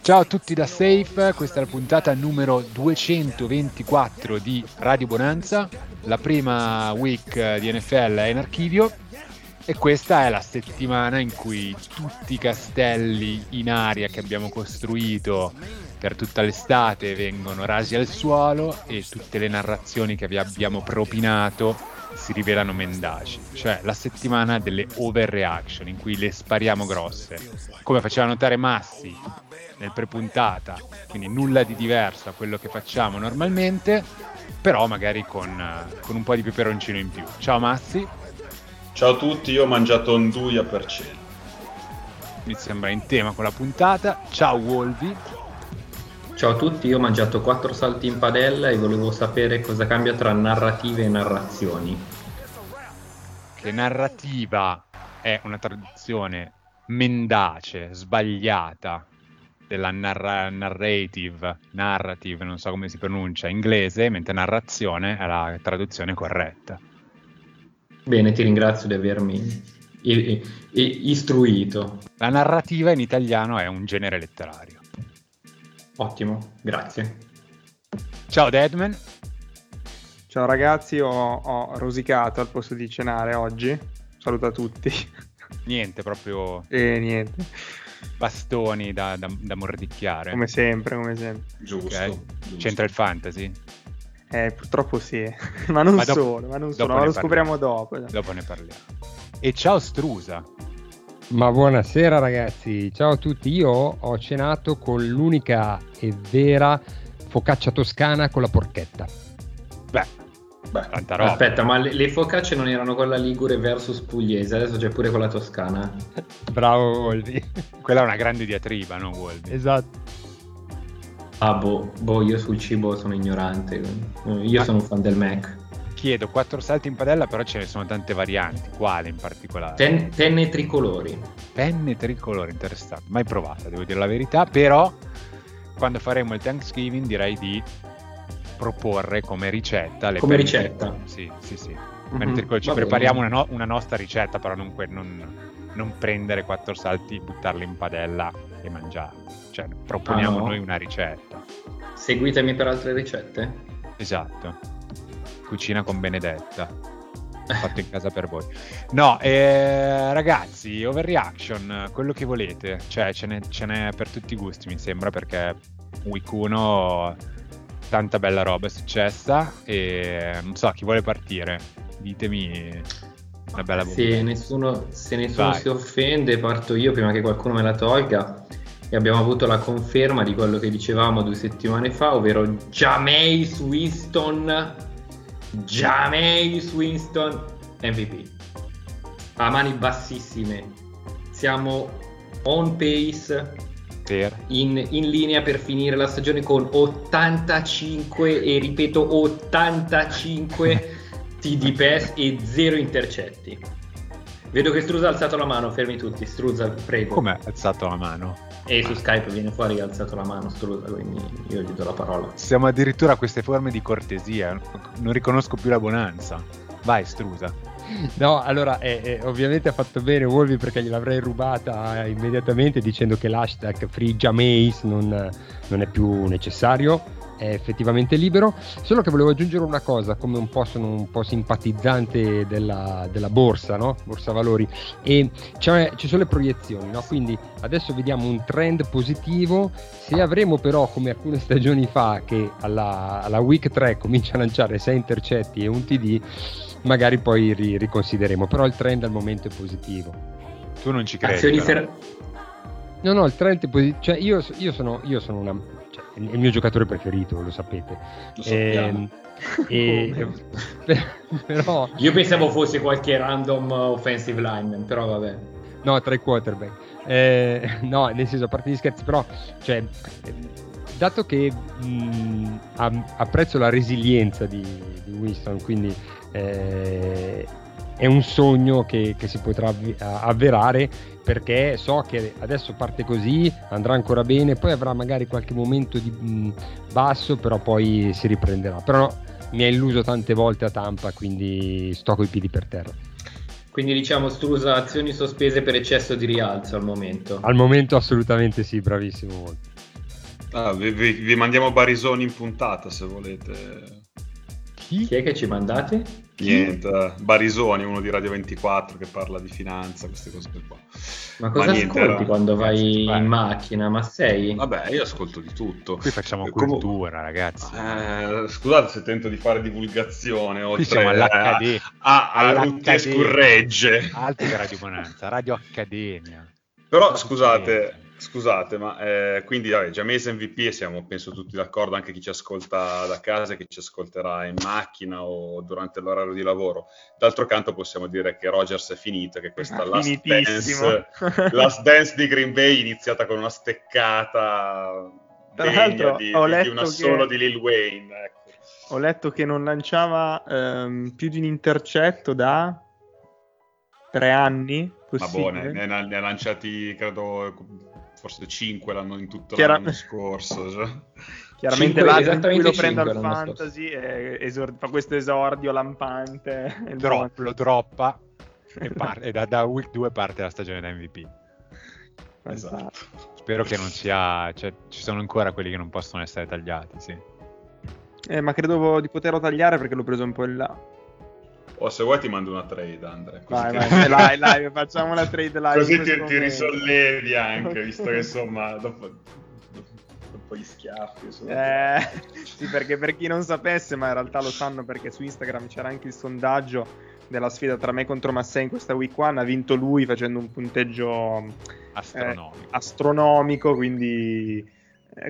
Ciao a tutti da Safe, questa è la puntata numero 224 di Radio Bonanza, la prima week di NFL è in archivio e questa è la settimana in cui tutti i castelli in aria che abbiamo costruito per tutta l'estate vengono rasi al suolo e tutte le narrazioni che vi abbiamo propinato si rivelano mendaci, cioè la settimana delle overreaction in cui le spariamo grosse, come faceva notare Massi nel prepuntata, quindi nulla di diverso a quello che facciamo normalmente, però magari con, con un po' di peperoncino in più. Ciao Massi. Ciao a tutti, io ho mangiato Onduia per cena. Mi sembra in tema con la puntata. Ciao Wolvi. Ciao a tutti, io ho mangiato quattro salti in padella e volevo sapere cosa cambia tra narrative e narrazioni. Che narrativa è una traduzione mendace, sbagliata, della narra- narrative, narrative, non so come si pronuncia, inglese, mentre narrazione è la traduzione corretta. Bene, ti ringrazio di avermi i- i- istruito. La narrativa in italiano è un genere letterario. Ottimo, grazie. Ciao Deadman. Ciao ragazzi, ho, ho rosicato al posto di cenare oggi. Saluto a tutti. Niente, proprio... E niente bastoni da, da, da mordicchiare. Come sempre, come sempre. Giusto, okay. giusto. C'entra il fantasy? Eh, purtroppo sì, ma non ma dopo, solo, ma non solo, ma lo scopriamo dopo. Dopo ne parliamo. E ciao Strusa. Ma buonasera ragazzi, ciao a tutti. Io ho cenato con l'unica e vera focaccia toscana con la porchetta. Beh, Beh, tanta roba. Aspetta, ma le, le, focacce non erano quella Ligure versus Pugliese, adesso c'è pure quella toscana. Bravo Wolvi. quella è una grande diatriba, no Wolvi? Esatto. Ah boh, boh, io sul cibo sono ignorante. Io ma sono un fan del Mac. Chiedo quattro salti in padella, però ce ne sono tante varianti. Quale in particolare? Ten, penne tricolori. Penne tricolori, interessante. Mai provata, devo dire la verità, però quando faremo il Thanksgiving direi di proporre come ricetta. come ricetta? Sì, sì, sì. Mm-hmm. Ci prepariamo una, no- una, nostra ricetta, però non, non, non, prendere quattro salti, buttarli in padella e mangiarli. Cioè, proponiamo ah, no. noi una ricetta. Seguitemi per altre ricette? Esatto. Cucina con Benedetta. Fatto in casa per voi. No, eh, ragazzi, overreaction, quello che volete. Cioè, ce n'è, ce n'è per tutti i gusti, mi sembra, perché Week 1 tanta bella roba è successa e non so chi vuole partire? Ditemi una bella bomba se nessuno, se nessuno si offende parto io prima che qualcuno me la tolga. E abbiamo avuto la conferma di quello che dicevamo due settimane fa ovvero Jameis Winston Jameis Winston MVP a mani bassissime. Siamo on pace in, in, linea per finire la stagione con 85 e ripeto 85 TD pass e 0 intercetti. Vedo che Struzza ha alzato la mano, fermi tutti. Struzza, prego. Come ha alzato la mano? E su Skype viene fuori ha alzato la mano Struzza, quindi io gli do la parola. Siamo addirittura a queste forme di cortesia, non riconosco più la bonanza. Vai Strusa. No, allora eh, eh, ovviamente ha fatto bene Wolvi perché gliel'avrei rubata immediatamente dicendo che l'hashtag FreeJamaze non, non è più necessario. è effettivamente libero, solo che volevo aggiungere una cosa, come un po' sono un po' simpatizzante della, della borsa, no? borsa valori, e ci sono le proiezioni, no? quindi adesso vediamo un trend positivo, se avremo però come alcune stagioni fa che alla, alla week 3 comincia a lanciare 6 intercetti e un TD, magari poi ri- riconsideremo, però il trend al momento è positivo. Tu non ci credi? Ser- no, no, il trend è positivo, cioè io, io, sono, io sono una è il mio giocatore preferito, lo sapete. Lo e, e, però... Io pensavo fosse qualche random offensive lineman, però vabbè. No, tra i quarterback. Eh, no, nel senso, a parte gli scherzi, però, cioè, dato che mh, apprezzo la resilienza di Winston, quindi eh, è un sogno che, che si potrà avverare perché so che adesso parte così, andrà ancora bene, poi avrà magari qualche momento di mh, basso, però poi si riprenderà. Però mi ha illuso tante volte a Tampa, quindi sto coi piedi per terra. Quindi diciamo Strusa azioni sospese per eccesso di rialzo al momento. Al momento assolutamente sì, bravissimo. Ah, vi, vi, vi mandiamo Barisoni in puntata se volete. Chi? Chi è che ci mandate? Niente, Barisoni, uno di Radio 24 che parla di finanza, queste cose qua. Ma cosa Ma niente, ascolti quando vai in macchina? Ma sei? Vabbè, io ascolto di tutto. Qui facciamo eh, cultura, ragazzi. Eh, scusate se tento di fare divulgazione oltre Qui siamo all'Accademia. a, a, a Rutte Scurregge. Altro che Radio Bonanza, Radio Accademia. Però scusate, Scusate, ma eh, quindi vabbè, Giamese MVP e siamo penso tutti d'accordo, anche chi ci ascolta da casa, chi ci ascolterà in macchina o durante l'orario di lavoro. D'altro canto possiamo dire che Rogers è finito, che questa last dance, last dance, di Green Bay iniziata con una steccata degna di, di, una che... solo di Lil Wayne. Ecco. Ho letto che non lanciava ehm, più di un intercetto da tre anni. Possibile. Ma boh, ne, ne, ne ha lanciati credo forse 5 l'anno in tutto Chiara... l'anno scorso. Cioè. Chiaramente l'anno in cui lo prende al fantasy esor- fa questo esordio lampante. Drop, lo droppa e, par- e da, da, week 2 parte la stagione da MVP. Esatto. Spero che non sia... Cioè, ci sono ancora quelli che non possono essere tagliati, sì. Eh, ma credo di poterlo tagliare perché l'ho preso un po' in là. O se vuoi ti mando una trade, Andre. Vai, che... vai, live, live, facciamo una trade live. Così ti, ti, risollevi anche, visto che insomma dopo, dopo gli schiaffi. Eh, sì, perché per chi non sapesse, ma in realtà lo sanno perché su Instagram c'era anche il sondaggio della sfida tra me contro Massei in questa week one. Ha vinto lui facendo un punteggio astronomico, eh, astronomico quindi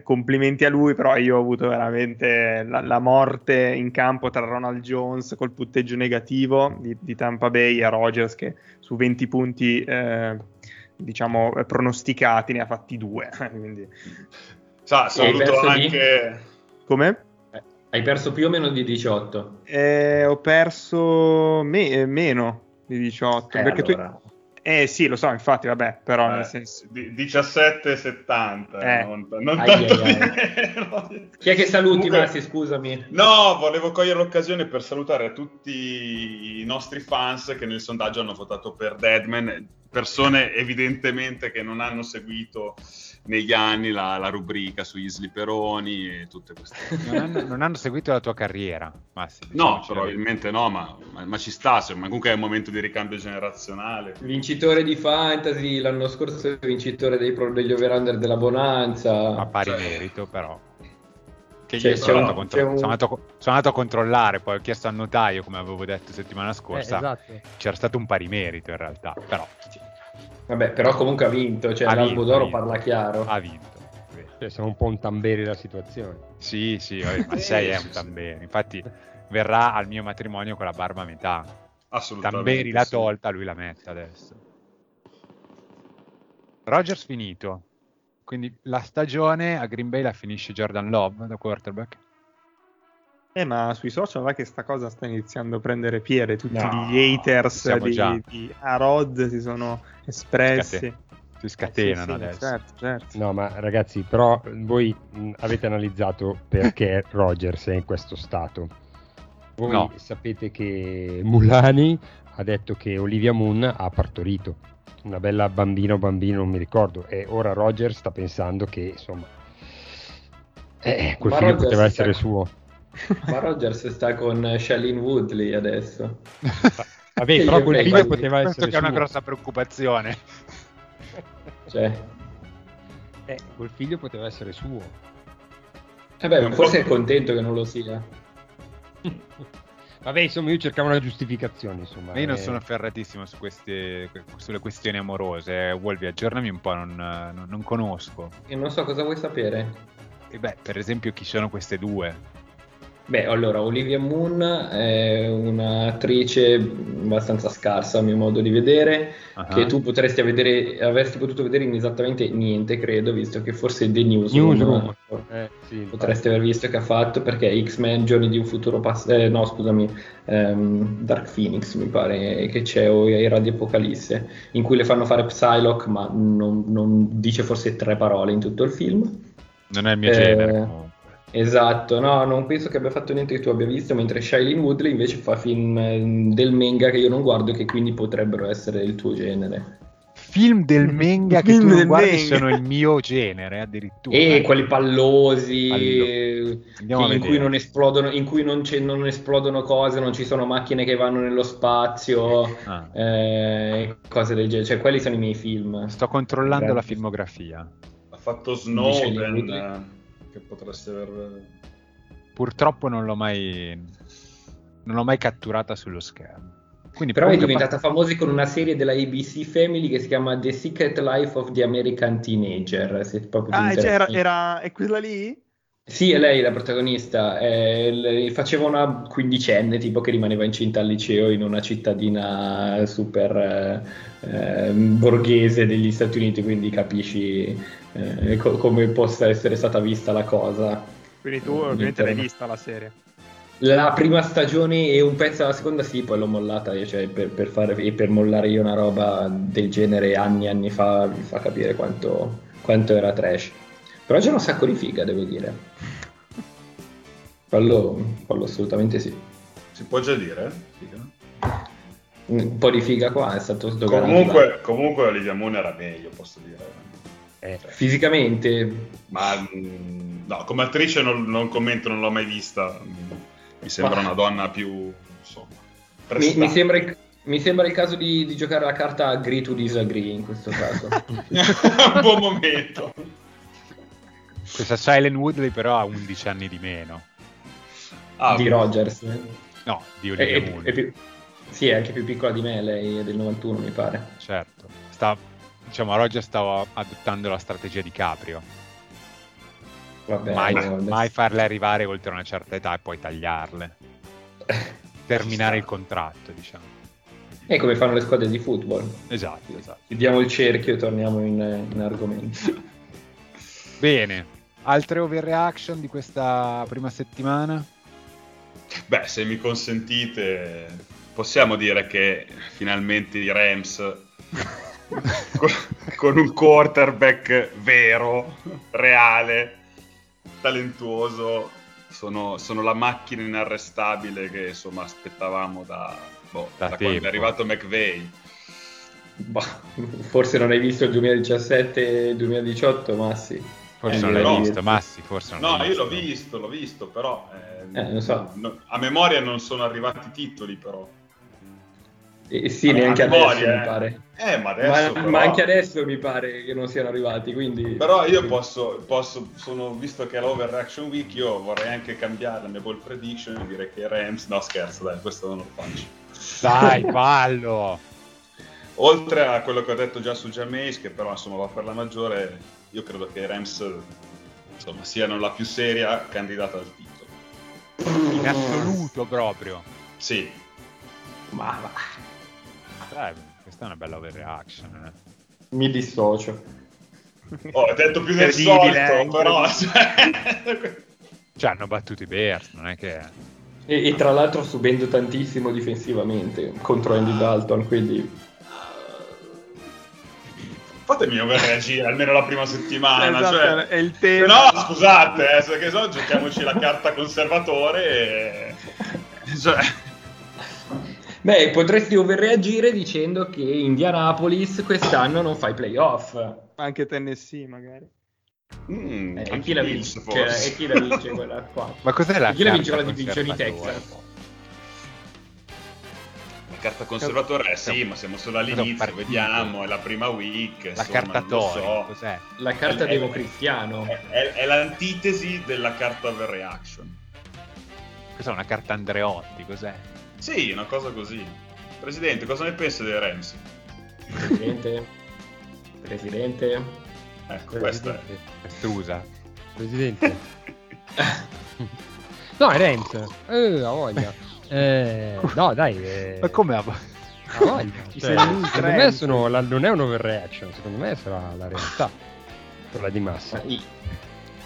complimenti a lui, però io ho avuto veramente la, la, morte in campo tra Ronald Jones col punteggio negativo di, di Tampa Bay e Rogers che su 20 punti eh, diciamo pronosticati ne ha fatti due. Quindi... Sa, saluto anche... Di... Come? Eh, hai perso più o meno di 18? Eh, ho perso me- meno di 18. Eh, perché allora. tu eh sì, lo so, infatti, vabbè, però eh, nel senso... 17,70, eh. non, non ai tanto ai ai. Chi è che saluti, Comunque, Massi, scusami? No, volevo cogliere l'occasione per salutare a tutti i nostri fans che nel sondaggio hanno votato per Deadman, persone evidentemente che non hanno seguito negli anni la, la, rubrica sugli slipperoni e tutte queste cose. Non hanno, non hanno seguito la tua carriera, Massimo. No, probabilmente no, ma, ma, ma, ci sta, ma comunque è un momento di ricambio generazionale. Vincitore di Fantasy, l'anno scorso vincitore dei, degli over-under della Bonanza. A pari cioè... merito, però. Che cioè, sono, andato contro- un... sono, andato, sono, andato a controllare, poi ho chiesto al notaio, come avevo detto settimana scorsa, eh, esatto. c'era stato un pari merito in realtà, però... Vabbè, però comunque ha vinto, cioè ha l'Albo d'Oro parla chiaro. Ha vinto. Cioè, siamo un po' un tamberi della situazione. Sì, sì, vabbè, ma sei è un tamberi. Infatti verrà al mio matrimonio con la barba a metà. Assolutamente. Tamberi l'ha tolta, lui la mette adesso. Rogers finito. Quindi la stagione a Green Bay la finisce Jordan Love da quarterback. Eh, ma sui social va che sta cosa sta iniziando a prendere piede. Tutti no, gli haters di, di Arod si sono espressi. Scate- si scatenano eh, sì, sì, adesso. Certo, certo. No, ma ragazzi, però voi mh, avete analizzato perché Rogers è in questo stato. Voi no. sapete che Mulani ha detto che Olivia Moon ha partorito una bella bambina o bambino, non mi ricordo, e ora Rogers sta pensando che insomma Eh, quel figlio poteva essere suo. Ma Rogers sta con Shailene Woodley adesso. Vabbè, però quel figlio poteva Questo essere che è una suo. grossa preoccupazione. Cioè, Eh, quel figlio poteva essere suo. eh beh, Un forse è contento che non lo sia. Vabbè, insomma, io cercavo una giustificazione, insomma. Ma io non eh. sono ferratissimo su queste, sulle questioni amorose. eh. Wolvi, aggiornami un po', non, non- non conosco. E non so cosa vuoi sapere. E beh, per esempio, chi sono queste due? Beh, allora, Olivia Moon è un'attrice abbastanza scarsa a mio modo di vedere, Ah. che tu potresti vedere, avresti potuto vedere in esattamente niente, credo, visto che forse The Newsroom, Newsroom. Eh, sì, potresti aver visto che ha fatto, perché X-Men Giorni di un futuro passato, no scusami, ehm, Dark Phoenix mi pare che c'è, o Era di Apocalisse, in cui le fanno fare Psylocke, ma non, non dice forse tre parole in tutto il film. Non è il mio Eh, genere. Esatto, no, non penso che abbia fatto niente che tu abbia visto, mentre Shailene Woodley invece fa film eh, del manga che io non guardo che quindi potrebbero essere il tuo genere. Film del manga che Film tu non guardi manga. sono il mio genere, addirittura. E quelli pallosi, eh, andiamo in cui non esplodono, in cui non, c'è- non esplodono cose, non ci sono macchine che vanno nello spazio, Ah. eh, cose del genere. Cioè, quelli sono i miei film. Sto controllando la Grazie. filmografia. Ha fatto Snowden, eh, che potresti aver... Purtroppo non l'ho mai, non l'ho mai catturata sullo schermo. Quindi Però è diventata famosa con una serie della ABC Family che si chiama The Secret Life of the American Teenager. Se proprio Ah, cioè, era, era- è quella lì? Sì, è lei la protagonista. eh, faceva una quindicenne, tipo che rimaneva incinta al liceo in una cittadina super eh, eh, borghese degli Stati Uniti, quindi capisci eh, co- come possa essere stata vista la cosa. Quindi tu Mm, ovviamente l'hai vista la serie. La prima stagione e un pezzo della seconda, sì, poi l'ho mollata io, cioè per, per fare, e per mollare io una roba del genere anni e anni fa vi fa capire quanto, quanto era trash. Però c'era un sacco di figa, devo dire. Quello, quello assolutamente sì. Si può già dire? Figa. Un po' di figa qua è stato sdoganato. Comunque, comunque Olivia Moon era meglio, posso dire. Eh, Fisicamente, Ma mm, no, come attrice non, non commento, non l'ho mai vista. Mm, Mi sembra Ma- una donna più insomma, mi, mi sembra il, mi sembra il caso di, di giocare la carta agree to disagree in questo caso. un buon momento. Questa Silent Woodley però ha 11 anni di meno. Ah, di Rogers. No, di Olivia è- Moon. è più, sì, è anche più piccola di me, lei è del 91 mi pare. Certo. Sta, diciamo, Roger stava adottando la strategia di Caprio. Vabbè, mai, mai farle arrivare oltre una certa età e poi tagliarle. Terminare il contratto, diciamo. È come fanno le squadre di football. Esatto, esatto. Chiudiamo il cerchio e torniamo in, in argomento. Bene. Altre overreaction di questa prima settimana? Beh, se mi consentite, possiamo dire che finalmente i Rams con, con un quarterback vero, reale, talentuoso, sono, sono la macchina inarrestabile che insomma aspettavamo da, boh, Da da quando tempo. è arrivato McVay. Bah, forse non hai visto il 2017-2018, ma sì. Forse Eh, non l'hai no. visto, Massi, forse non No, l'hai io l'ho visto, l'ho visto, però eh, Eh, so. no- a memoria non sono arrivati i titoli, però. E sì, A- neanche adesso memoria, mi eh. pare. Eh, ma Ma, adesso però- ma anche adesso mi pare che non siano arrivati, quindi... Però io posso, posso sono, visto che è l'Overreaction Week, io vorrei anche cambiare la mia ball prediction e dire che i Rams... No, scherzo, dai, questo non lo faccio. Dai, fallo! Oltre a quello che ho detto già su Jameis, che però insomma va per la maggiore, io credo che i Rams insomma, siano la più seria candidata al titolo. In assoluto proprio. Sì, Ma va, Dai, questa è una bella overreaction. Eh. mi dissocio. oh, ho detto più del solito, eh, però... cioè, Cioè, hanno battuto i Bears, non è che... E, e tra l'altro subendo tantissimo difensivamente contro Andy Dalton, quindi... Fatemi overreagire almeno la prima settimana. Esatto, cioè... è il tema. No, scusate, eh, se che so, giochiamoci la carta conservatore e... Cioè, Beh, potresti overreagire dicendo che Indianapolis quest'anno non fa i playoff. Anche Tennessee, magari. Mm, Eh, e chi vince? E chi la vince quella qua? Ma cos'è la E chi la vince quella divisione conservatore? Texas? La carta conservatore, eh, sì, ma siamo solo all'inizio, vediamo, è la prima week, La insomma, carta Tori, so. cos'è? La carta È- democristiano. È, è- è l'antitesi della carta overreaction. Cos'è una carta Andreotti? Cos'è? Sì, una cosa così. Presidente, cosa ne pensa dei Rams? Presidente? Presidente? Ecco, questa è. Estrusa. Presidente. no, è Rams. Eh, ha voglia. Eh, no, dai. Eh, Ma come. Ci Cioè, secondo me sono la- non è un overreaction, secondo me sarà la realtà. Quella di massa. Ma, i-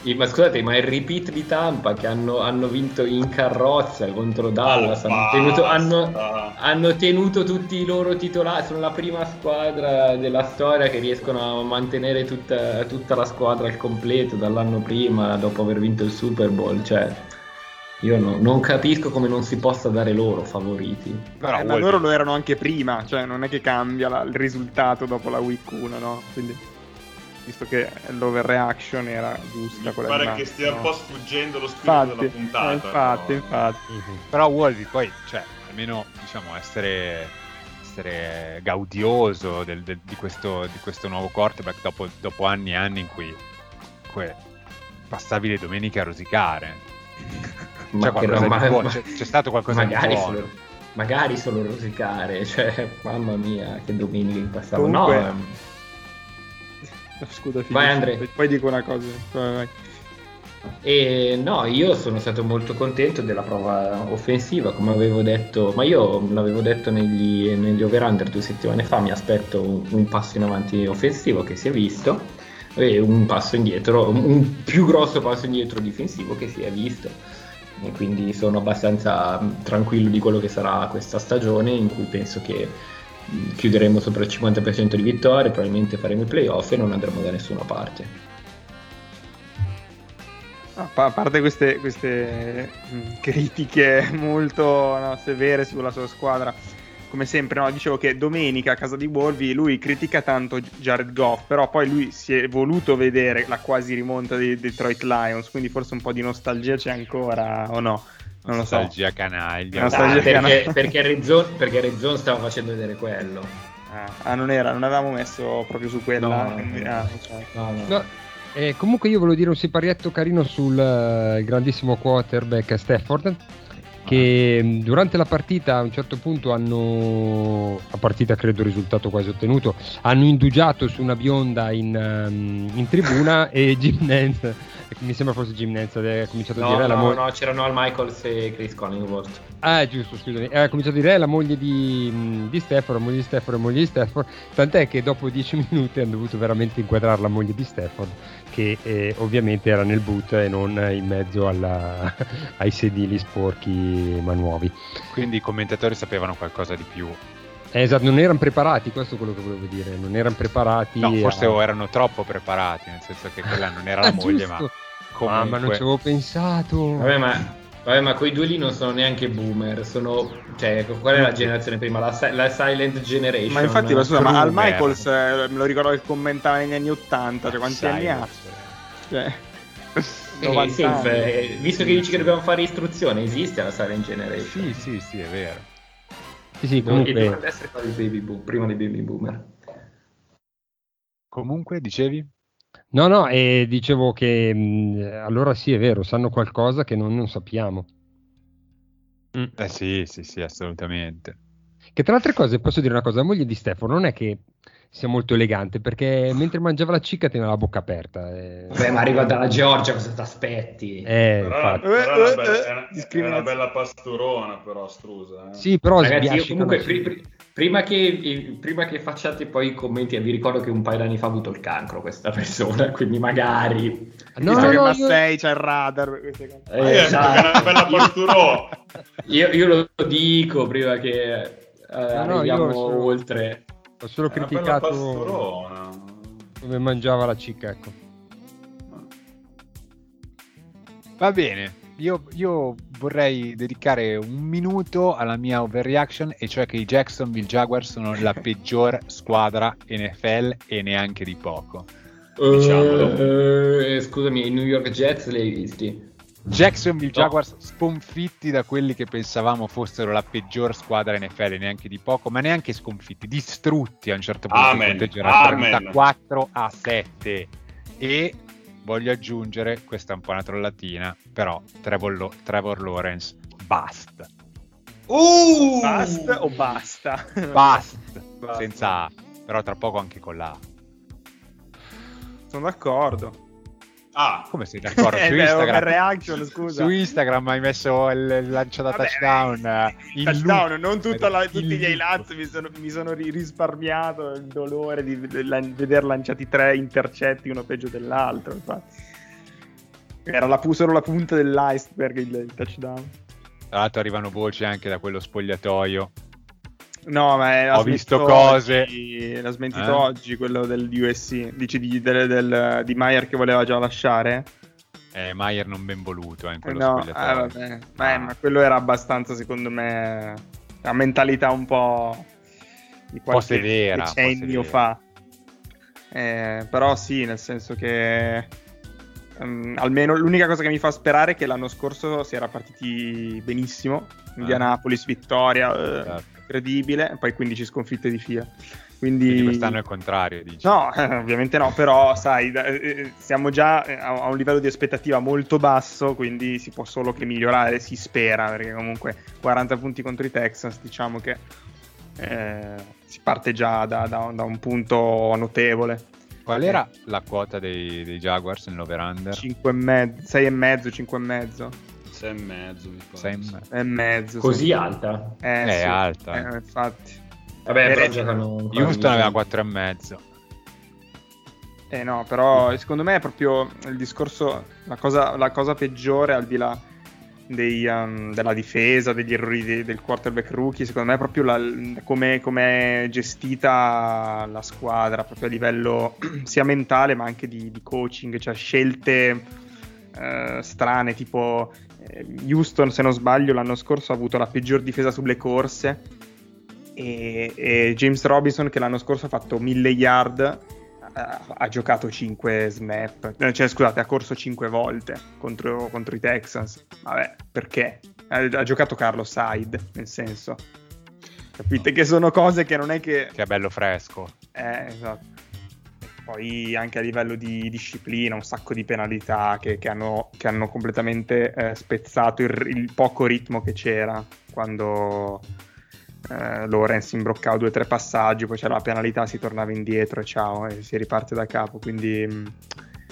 i- ma scusate, ma il repeat di Tampa che hanno, hanno vinto in carrozza contro Dallas, hanno basta. tenuto, hanno- hanno tenuto tutti i loro titolari, sono la prima squadra della storia che riescono a mantenere tutta, tutta la squadra al completo dall'anno prima, dopo aver vinto il Super Bowl. Cioè, io no- non capisco come non si possa dare loro favoriti. Però Eh, ma loro lo erano anche prima, cioè non è che cambia la- il risultato dopo la week 1, no? Quindi, visto che l'overreaction era giusta Mi quella pare di che stia no? un po' sfuggendo lo spirito Infatti, della puntata. eh, infatti, però. infatti. Mhm. Però Wolvi poi, cioè, almeno diciamo essere, essere gaudioso del- del- di, questo, di questo nuovo quarterback dopo, dopo anni e anni in cui comunque passavi le domeniche a rosicare. Ma C'è, che qualcosa ma- di buono, ma- c'è, c'è stato qualcosa magari di buono. solo, magari solo rosicare, cioè, mamma mia, che domenica che passavo. Comunque- No, ehm, Scusa, Vai, Andre. Poi dico una cosa. Vai, vai. E no, io sono stato molto contento della prova offensiva, come avevo detto, ma io l'avevo detto negli, negli over-under due settimane fa, mi aspetto un, passo in avanti offensivo che si è visto e un passo indietro, un più grosso passo indietro difensivo che si è visto. E quindi sono abbastanza mh, tranquillo di quello che sarà questa stagione in cui penso che mh, chiuderemo sopra il 50% di vittorie, probabilmente faremo i playoff e non andremo da nessuna parte. A pa- a parte queste, queste mh, critiche molto no, severe sulla sua squadra, come sempre, no, dicevo che domenica a casa di Wolvi lui critica tanto Jared Goff, però poi lui si è voluto vedere la quasi rimonta dei Detroit Lions, quindi forse un po' di nostalgia c'è ancora o no? Non lo so. Nostalgia canaglia. Nostalgia Ah, perché, canale. perché Red Zone, perché Red Zone stava facendo vedere quello. Ah, ah, non era, non avevamo messo proprio su quella. No, Ah, no, no. No, eh, comunque io volevo dire un siparietto carino sul eh, grandissimo quarterback Stafford che mh, durante la partita a un certo punto hanno a partita credo il risultato quasi ottenuto hanno indugiato su una bionda in, ehm, in tribuna e Jim Nance mi sembra fosse Jim Nance ha cominciato a No, dire la no, mo- no, c'erano Al Michaels e Chris Collingworth. Ah, giusto, scusami. Ha cominciato a dire "Eh, la moglie di, mh, di la moglie di la moglie di Stafford. Tant'è che dopo dieci minuti hanno dovuto veramente inquadrare la moglie di Stafford, che eh, ovviamente era nel boot e non in mezzo alla- ai sedili sporchi ma nuovi. Quindi i commentatori sapevano qualcosa di più. Esatto, non erano preparati, questo è quello che volevo dire. Non erano preparati. No, forse a- o erano troppo preparati, nel senso che quella non era la Ah, moglie, ma comunque... Ah, ma non ci avevo pensato. Vabbè, ma, vabbè, ma quei due lì non sono neanche boomer, sono... Cioè, qual è la generazione prima? La, la Silent Generation. Ma infatti, ma scusa, ma Al. Michaels eh, me lo ricordo che commentava negli anni 80, cioè quanti anni ha? Cioè, Eh, 90 sì, anni. eh, visto che dici che dobbiamo fare istruzione, esiste la Silent Generation. Sì, sì, sì, è vero. Sì, sì, comunque. dovrebbe essere prima dei baby boomer. Comunque, dicevi? No, no, e dicevo che mh, allora sì, è vero, sanno qualcosa che noi non sappiamo. Eh sì, sì, sì, assolutamente. Che tra le altre cose posso dire una cosa, la moglie di Stefano non è che sia molto elegante perché mentre mangiava la cicca teneva la bocca aperta. eh. Vabbè, ma arriva dalla Georgia, cosa ti aspetti? Eh, Però, infatti. è, una Eh, bella, eh, è una- è discriminazione. una bella pasturona, però, strusa. Eh. Sì, però Ragazzi, io comunque pri- pri- prima, che, prima che facciate poi i commenti, vi ricordo che un paio d'anni fa ha avuto il cancro questa persona, quindi magari... No, visto no, che no, Massei c'ha il radar. Ma io detto che è una bella pasturona. io, io lo dico prima che eh, no, arriviamo io sono- oltre. Ho solo È criticato come mangiava la cicca, ecco. Va bene, io, io vorrei dedicare un minuto alla mia overreaction, e cioè che i Jacksonville Jaguars sono la peggior squadra NFL e neanche di poco. Diciamolo. Uh, scusami, i New York Jets li hai visti? Jacksonville no. Jaguars sconfitti da quelli che pensavamo fossero la peggior squadra NFL, neanche di poco, ma neanche sconfitti, distrutti a un certo punto. Amen. 34 a 7. E voglio aggiungere, questa è un po' una trollatina, però Trevor, Lo- Trevor Lawrence, basta. Uh! Basta o basta? Basta, senza A, però tra poco anche con la A. Sono d'accordo. Ah, come sei d'accordo? Su, Instagram, reaction, su Instagram hai messo il lancio da Vabbè, touchdown. Eh, touchdown, loop. non la, tutti gli highlights mi sono, mi sono, risparmiato il dolore di vedere lanciati tre intercetti, uno peggio dell'altro. Infatti. Era la, solo la punta dell'iceberg il, il touchdown. Tra l'altro arrivano voci anche da quello spogliatoio No, ma ho visto cose. Oggi, l'ha smentito eh? oggi quello del USC. Dici di, del, del, di Maier che voleva già lasciare? Eh, Maier non ben voluto eh, in quello no, eh, vabbè. Ma, ah. ma, quello era abbastanza, secondo me, una mentalità un po' di qualche severa, decennio fa. Eh, però sì, nel senso che um, almeno l'unica cosa che mi fa sperare è che l'anno scorso si era partiti benissimo. Ah. Indianapolis, vittoria. Eh, certo credibile, poi 15 sconfitte di fila. Quindi, Quindi quest'anno è il contrario, dici. No, eh, ovviamente no, però sai, eh, siamo già eh, a un livello di aspettativa molto basso, quindi si può solo che migliorare, si spera, perché comunque 40 punti contro i Texans, diciamo che eh, si parte già da, da, da, un punto notevole. Qual era la quota dei, dei Jaguars nel over-under? 6,5, 5,5. 6 e mezzo, mi pare. 6 e mezzo. Così sì. alta? Eh, è sì. alta. Eh, infatti. Vabbè, però giocano... Houston aveva 4 e mezzo. Eh no, però secondo me è proprio il discorso, la cosa, la cosa peggiore al di là dei, um, della difesa, degli errori de, del quarterback rookie, secondo me è proprio come è gestita la squadra, proprio a livello sia mentale ma anche di, di coaching, cioè scelte uh, strane, tipo eh, Houston, se non sbaglio, l'anno scorso ha avuto la peggior difesa sulle corse. E, e James Robinson, che l'anno scorso ha fatto 1000 yard, ha, ha giocato 5 snap. Eh, cioè, scusate, ha corso 5 volte contro, contro i Texans. Vabbè, perché? Ha, ha giocato Carlos Hyde, nel senso. Capite che sono cose che non è che. Che è bello fresco. Eh, esatto poi anche a livello di disciplina un sacco di penalità che, che, hanno, che hanno, completamente eh, spezzato il, il, poco ritmo che c'era quando eh, Lorenz imbroccava due o tre passaggi, poi c'era la penalità, si tornava indietro e ciao, e si riparte da capo, quindi... Mm,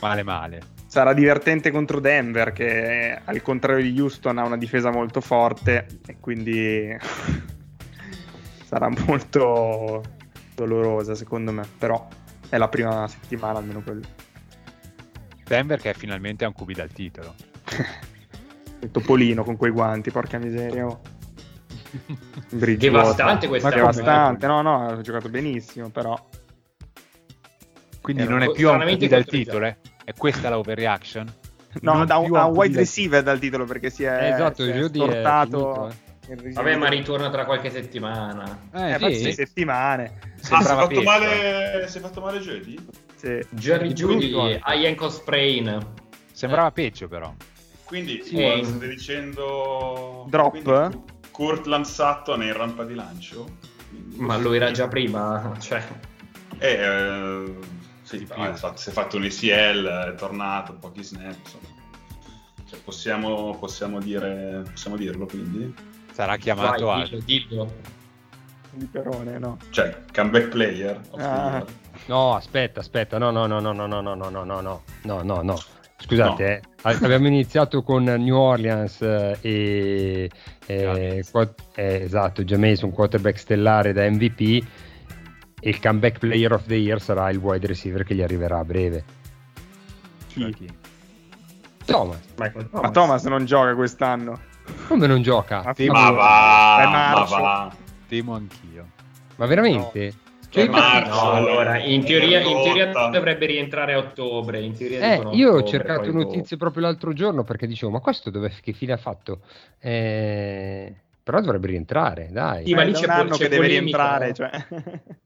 male male. Sarà divertente contro Denver che al contrario di Houston ha una difesa molto forte e quindi sarà molto dolorosa secondo me, però è la prima settimana almeno quello. Denver che finalmente ha un QB dal titolo. Il topolino con quei guanti, porca miseria. Oh. Devastante questa Ma devastante, no, no, ha giocato benissimo, però. Quindi Era non è più un QB dal titolo, eh? È questa la overreaction? No, da un, un wide receiver dal titolo perché si è, esatto, si è stortato. È Vabbè, ma ritorna tra qualche settimana. Eh, eh sì. settimane. Ah, si è fatto, male... si è fatto male Judy? Sì. Jerry Judy a ankle sprain. Sembrava eh. peggio però. Quindi sì. Eh. state dicendo... Drop? Quindi, Kurtland Sutton è in rampa di lancio? Ma lo era già prima, cioè... Eh, eh sì, si è fatto un ECL, è tornato, pochi snap, cioè, possiamo, possiamo, dire, possiamo dirlo quindi? Sarà chiamato Vai, dillo, dillo. Di Perone, no? Cioè, comeback player? Ah. No, aspetta, aspetta, no, no, no, no, no, no, no, no, no, no, no, no, no. Scusate, no. Eh, abbiamo iniziato con New Orleans eh, e, eh, eh, esatto, Jameson, quarterback stellare da MVP e il comeback player of the year sarà il wide receiver che gli arriverà a breve. Chi? Chi? Thomas. Thomas. Ma Thomas non gioca quest'anno. Come non gioca? Ma, ma va, ma va. Temo anch'io. Ma veramente? No. Cioè, marzo, no, allora, in teoria, in teoria, dovrebbe rientrare a ottobre. In teoria eh, io ho cercato notizie dopo. proprio l'altro giorno perché dicevo, ma questo dove, che fine ha fatto? Eh, però dovrebbe rientrare, dai. Sì, ma lì c'è, un anno c'è che deve rientrare. Cioè.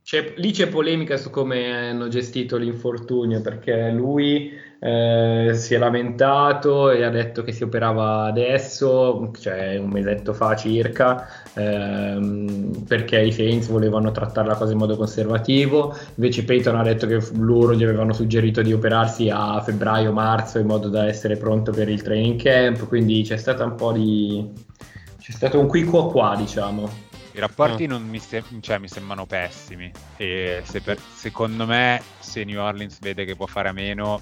C'è, lì c'è polemica su come hanno gestito l'infortunio, perché lui eh, si è lamentato e ha detto che si operava adesso, cioè un mesetto fa circa, ehm, perché i Saints volevano trattare la cosa in modo conservativo, invece Peyton ha detto che loro gli avevano suggerito di operarsi a febbraio-marzo in modo da essere pronto per il training camp, quindi c'è stata un po' di c'è stato un qui qua qua, diciamo. I rapporti non mi, se- cioè, mi sembrano pessimi. E se per- secondo me se New Orleans vede che può fare a meno,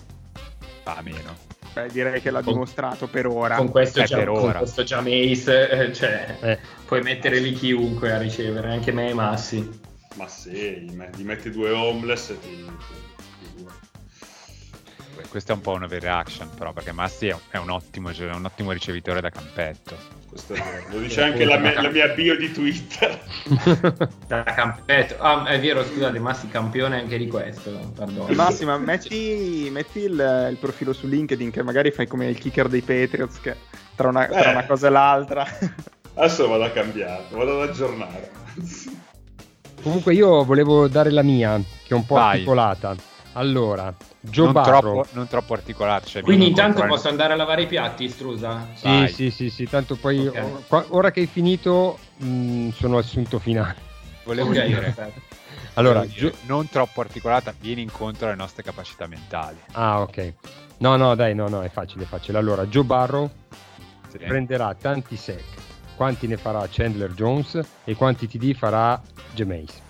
fa a meno. Beh, direi che l'ha con, dimostrato per ora. Con questo, eh, già, per con ora. questo già Mace, eh, cioè, eh. puoi mettere lì chiunque a ricevere, anche me e Massi. Ma sì, gli metti due homeless e ti, questa è un po' una overreaction, però, perché Massi è un, è un, ottimo, è un ottimo ricevitore da campetto. Lo dice anche la mia, la mia, bio di Twitter. da campetto. Ah, è vero, scusate, Massi campione anche di questo. Perdono. Massima, metti, metti il, il, profilo su LinkedIn che magari fai come il kicker dei Patriots che tra una, tra una cosa e l'altra. Adesso vado a cambiare, vado ad aggiornare. Comunque io volevo dare la mia, che è un po' Vai. articolata. Allora, Joe non, Barrow. troppo, non troppo articolato. Cioè Quindi intanto posso andare a lavare i piatti, Strusa? Sì, Vai. sì, sì, sì, tanto poi okay. ora che hai finito mh, mm, sono assunto finale. Volevo okay, dire. Allora, Volevo dire, non troppo articolata, vieni incontro alle nostre capacità mentali. Ah, ok. No, no, dai, no, no, è facile, è facile. Allora, Joe Barrow sì. prenderà tanti sec. Quanti ne farà Chandler Jones e quanti TD farà Jameis?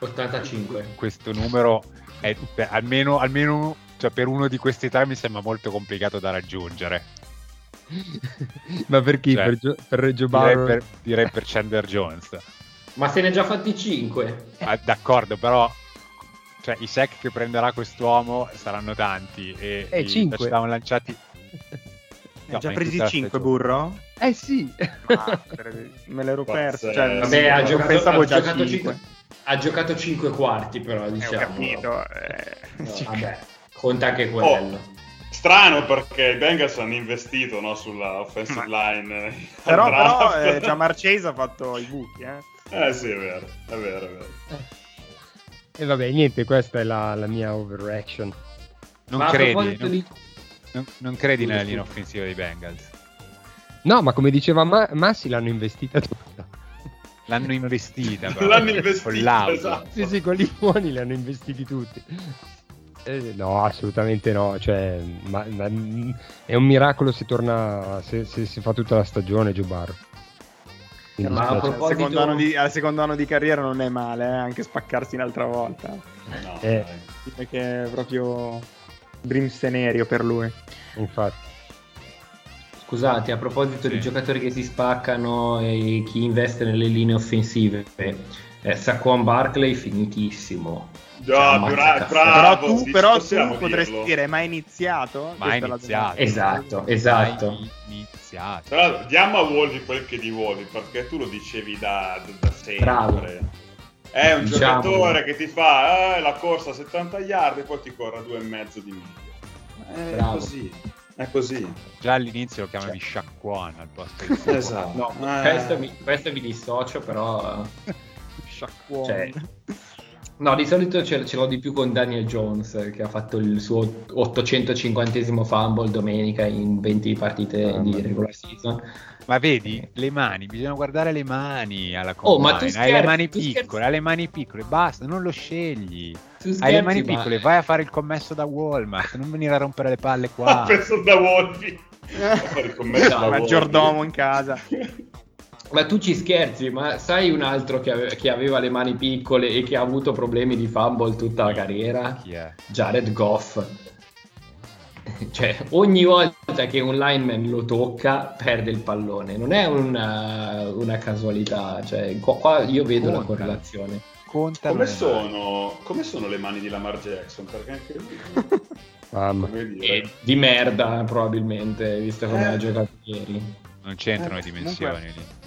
85. Questo numero è, per, almeno, almeno cioè per uno di questi tre mi sembra molto complicato da raggiungere. Ma per chi? Cioè, per, Gio, per Reggio direi per, direi per Chandler Jones. Ma se ne ha già fatti 5. Ah, d'accordo, però cioè, i sec che prenderà quest'uomo saranno tanti e, e i 5. touchdown lanciati No, già presi 5 burro? Eh sì. Ah, me l'ero perso. Cioè, Vabbè, ha giocato, pensavo ha già giocato 5. 5. Ha giocato 5 quarti, però diciamo. Eh, ho capito. Eh... No, vabbè, conta anche quello. Oh, strano perché i Bengals hanno investito no, sulla offensive Ma... line. Eh, però, però eh, già Marchese ha fatto i buchi, eh. Eh sì, è vero, è vero, è vero. E vabbè, niente, questa è la, la mia overreaction. Non ma credi, non, di... non, non credi nella linea offensiva dei Bengals? No, ma come diceva Ma- Massi l'hanno investita tutta. L'hanno investita, però, l'hanno investita, esatto. Sì, sì, quelli buoni li hanno investiti tutti. Eh, no, assolutamente no. Cioè, ma, ma, è un miracolo se torna, se, se, se fa tutta la stagione Giubarro. Ma a proposito... al, secondo anno di, al secondo anno di carriera non è male, eh? anche spaccarsi un'altra volta. No, eh. Perché è proprio dream scenario per lui. Infatti. Scusate, a proposito sì. di giocatori che si spaccano e chi investe nelle linee offensive, eh, Saquon Barkley finitissimo. Già, cioè, bra- bravo, però tu, però tu potresti dirlo. dire, ma è iniziato? Ma è iniziato. Esatto, esatto. iniziato. Però diamo a Wolvi quel che di Wolvi, perché tu lo dicevi da, da sempre. Bravo. È un diciamo. giocatore che ti fa eh, la corsa a 70 yard e poi ti corre a due e mezzo di media. È Bravo. così. È così. Già all'inizio lo chiamavi cioè. Sciacquan al posto di Esatto. No, eh. questo, mi, questo mi dissocio, però... Sciacquan. Cioè, no, di solito ce, ce, l'ho di più con Daniel Jones, che ha fatto il suo 850 fumble domenica in 20 partite oh, di regular season. Ma vedi, le mani, bisogna guardare le mani alla combine. Oh, ma tu scherzi, hai le mani piccole, scherzi. hai le mani piccole, basta, non lo scegli. Scherzi, hai le mani ma... piccole, vai a fare il commesso da Walmart, non venire a rompere le palle qua. Penso da Wolfi. no, maggiordomo in casa. Ma tu ci scherzi, ma sai un altro che, ave- che, aveva le mani piccole e che ha avuto problemi di fumble tutta la carriera? Chi è? Jared Goff. cioè, ogni volta che un lineman lo tocca, perde il pallone. Non è una, una casualità. Cioè, qua, qua io vedo Conta. la correlazione. Conta come, sono, come sono le mani di Lamar Jackson? Perché anche lui... Mamma. di merda, probabilmente, visto come eh. ha giocato ieri. Non c'entrano eh, le dimensioni comunque, lì.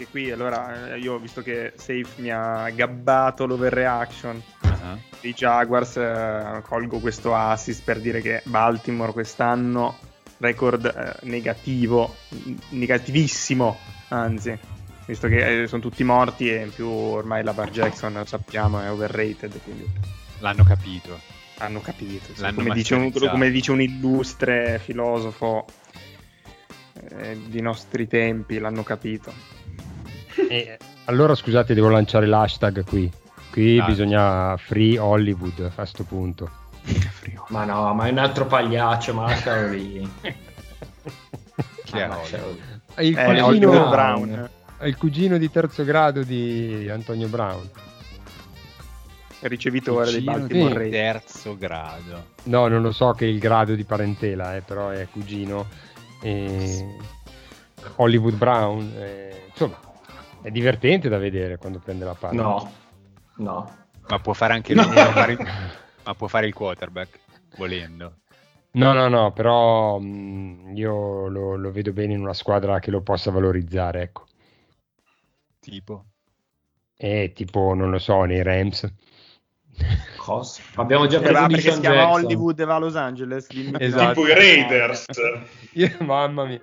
Anche qui, allora, io ho visto che Safe mi ha gabbato l'overreaction uh-huh. dei Jaguars, eh, colgo questo assist per dire che Baltimore quest'anno record eh, negativo, negativissimo, anzi, visto che eh, sono tutti morti e in più ormai la Bar Jackson, lo sappiamo, è overrated, quindi L'hanno capito. hanno capito. sì. Come, dice un, come dice un illustre filosofo eh, di nostri tempi, l'hanno capito. E, allora scusate, devo lanciare l'hashtag qui. Qui Dai. bisogna free Hollywood a sto punto. Ma no, ma è un altro pagliaccio, ma lascialo lì. Chi è. Il Eh, cugino, Oliver Brown, il cugino di terzo grado di Antonio Brown. ricevitore dei Cugino Baltimore di terzo grado. No, non lo so che è il grado di parentela, eh, però è cugino. E... Hollywood Brown. eh, insomma, è divertente da vedere quando prende la palla. No, no. Ma può fare anche No. lui, fare il- ma può fare il quarterback volendo. No, no, no, però mh, io lo, lo vedo bene in una squadra che lo possa valorizzare, ecco. Tipo. E tipo, non lo so, nei Rams. Cosa? Abbiamo già Eh, preso perché si chiama Jackson. Hollywood e va a Los Angeles. Esatto. Tipo i Raiders. Mamma mia.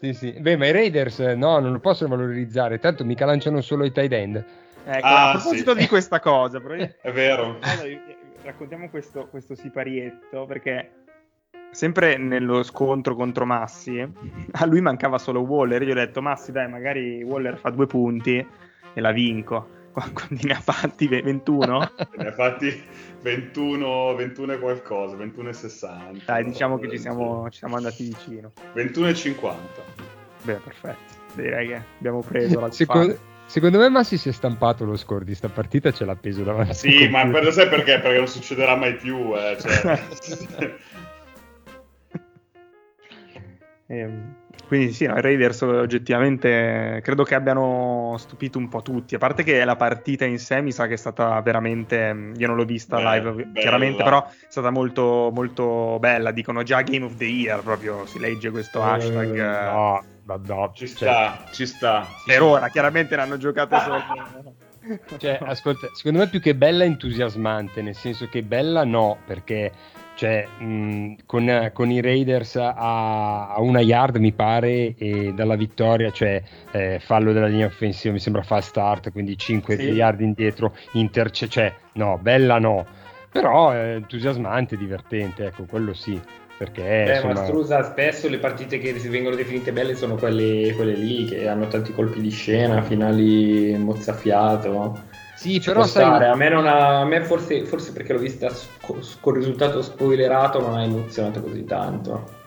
Sì, sì. Beh, ma i Raiders eh, no, non lo possono valorizzare, tanto mica lanciano solo i tight end. Ecco, Ah, a proposito sì. di questa cosa, però È vero. Allora, io- raccontiamo questo, questo siparietto perché sempre nello scontro contro Massi a lui mancava solo Waller io ho detto Massi dai magari Waller fa due punti e la vinco quanti ne ha fatti? Ve- 21? Ne ha fatti 21, 21 e qualcosa, 21 e 60. dai diciamo che ci siamo, ci siamo andati vicino 21 e 50. beh perfetto direi che abbiamo preso la Secondo, secondo me Massi si è stampato lo score di sta partita, ce l'ha appeso davanti. Sì, ma per sai perché? Perché non succederà mai più. Eh. Cioè, Ehm, quindi sì, no, i Raiders oggettivamente credo che abbiano stupito un po' tutti, a parte che la partita in sé mi sa che è stata veramente, io non l'ho vista Beh, live bella. chiaramente, però è stata molto, molto bella, dicono già Game of the Year, proprio si legge questo Eh, hashtag. eh, No, ma no, ci cioè, sta, ci sta. Per ora, chiaramente ne hanno giocate solo... Cioè, ascolta, secondo me più che bella è entusiasmante, nel senso che bella no, perché cioè, mh, con, con i Raiders a, a una yard mi pare e dalla vittoria, cioè eh, fallo della linea offensiva, mi sembra fast start, quindi 5 Sì. yard indietro, interce, cioè no, bella no, però è entusiasmante, divertente, ecco, quello sì, perché Eh, insomma... ma Strusa, spesso le partite che si vengono definite belle sono quelle, quelle lì che hanno tanti colpi di scena, finali mozzafiato. Sì, però sai, a me, non ha, a me forse, forse perché l'ho vista sco- col risultato spoilerato non ha emozionato così tanto.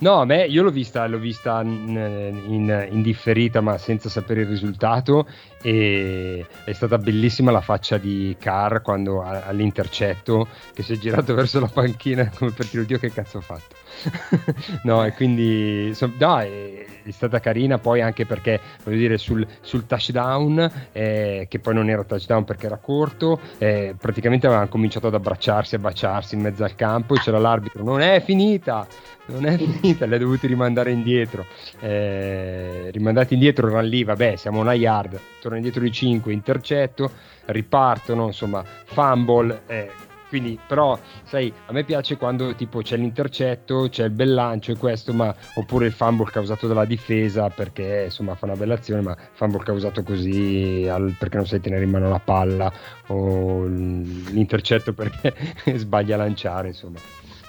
No, a me io l'ho vista, l'ho vista in, in- in differita, ma senza sapere il risultato. E è stata bellissima la faccia di Carr quando all'intercetto che si è girato verso la panchina come per dire, oddio, che cazzo ho fatto. no, e quindi no, è, è stata carina poi anche perché voglio dire sul, sul touchdown, eh, che poi non era touchdown perché era corto, eh, praticamente avevano cominciato ad abbracciarsi, a baciarsi in mezzo al campo e c'era l'arbitro, non è finita non è finita, li ha dovuti rimandare indietro. Eh, rimandati indietro, erano lì, vabbè, siamo una yard, torna indietro di 5, intercetto, ripartono, insomma, fumble. eh, quindi, però, sai, a me piace quando tipo c'è l'intercetto, c'è il bel lancio e questo, ma oppure il fumble causato dalla difesa perché insomma fa una bella azione, ma fumble causato così al- perché non sai tenere in mano la palla o l'intercetto perché sbaglia a lanciare, insomma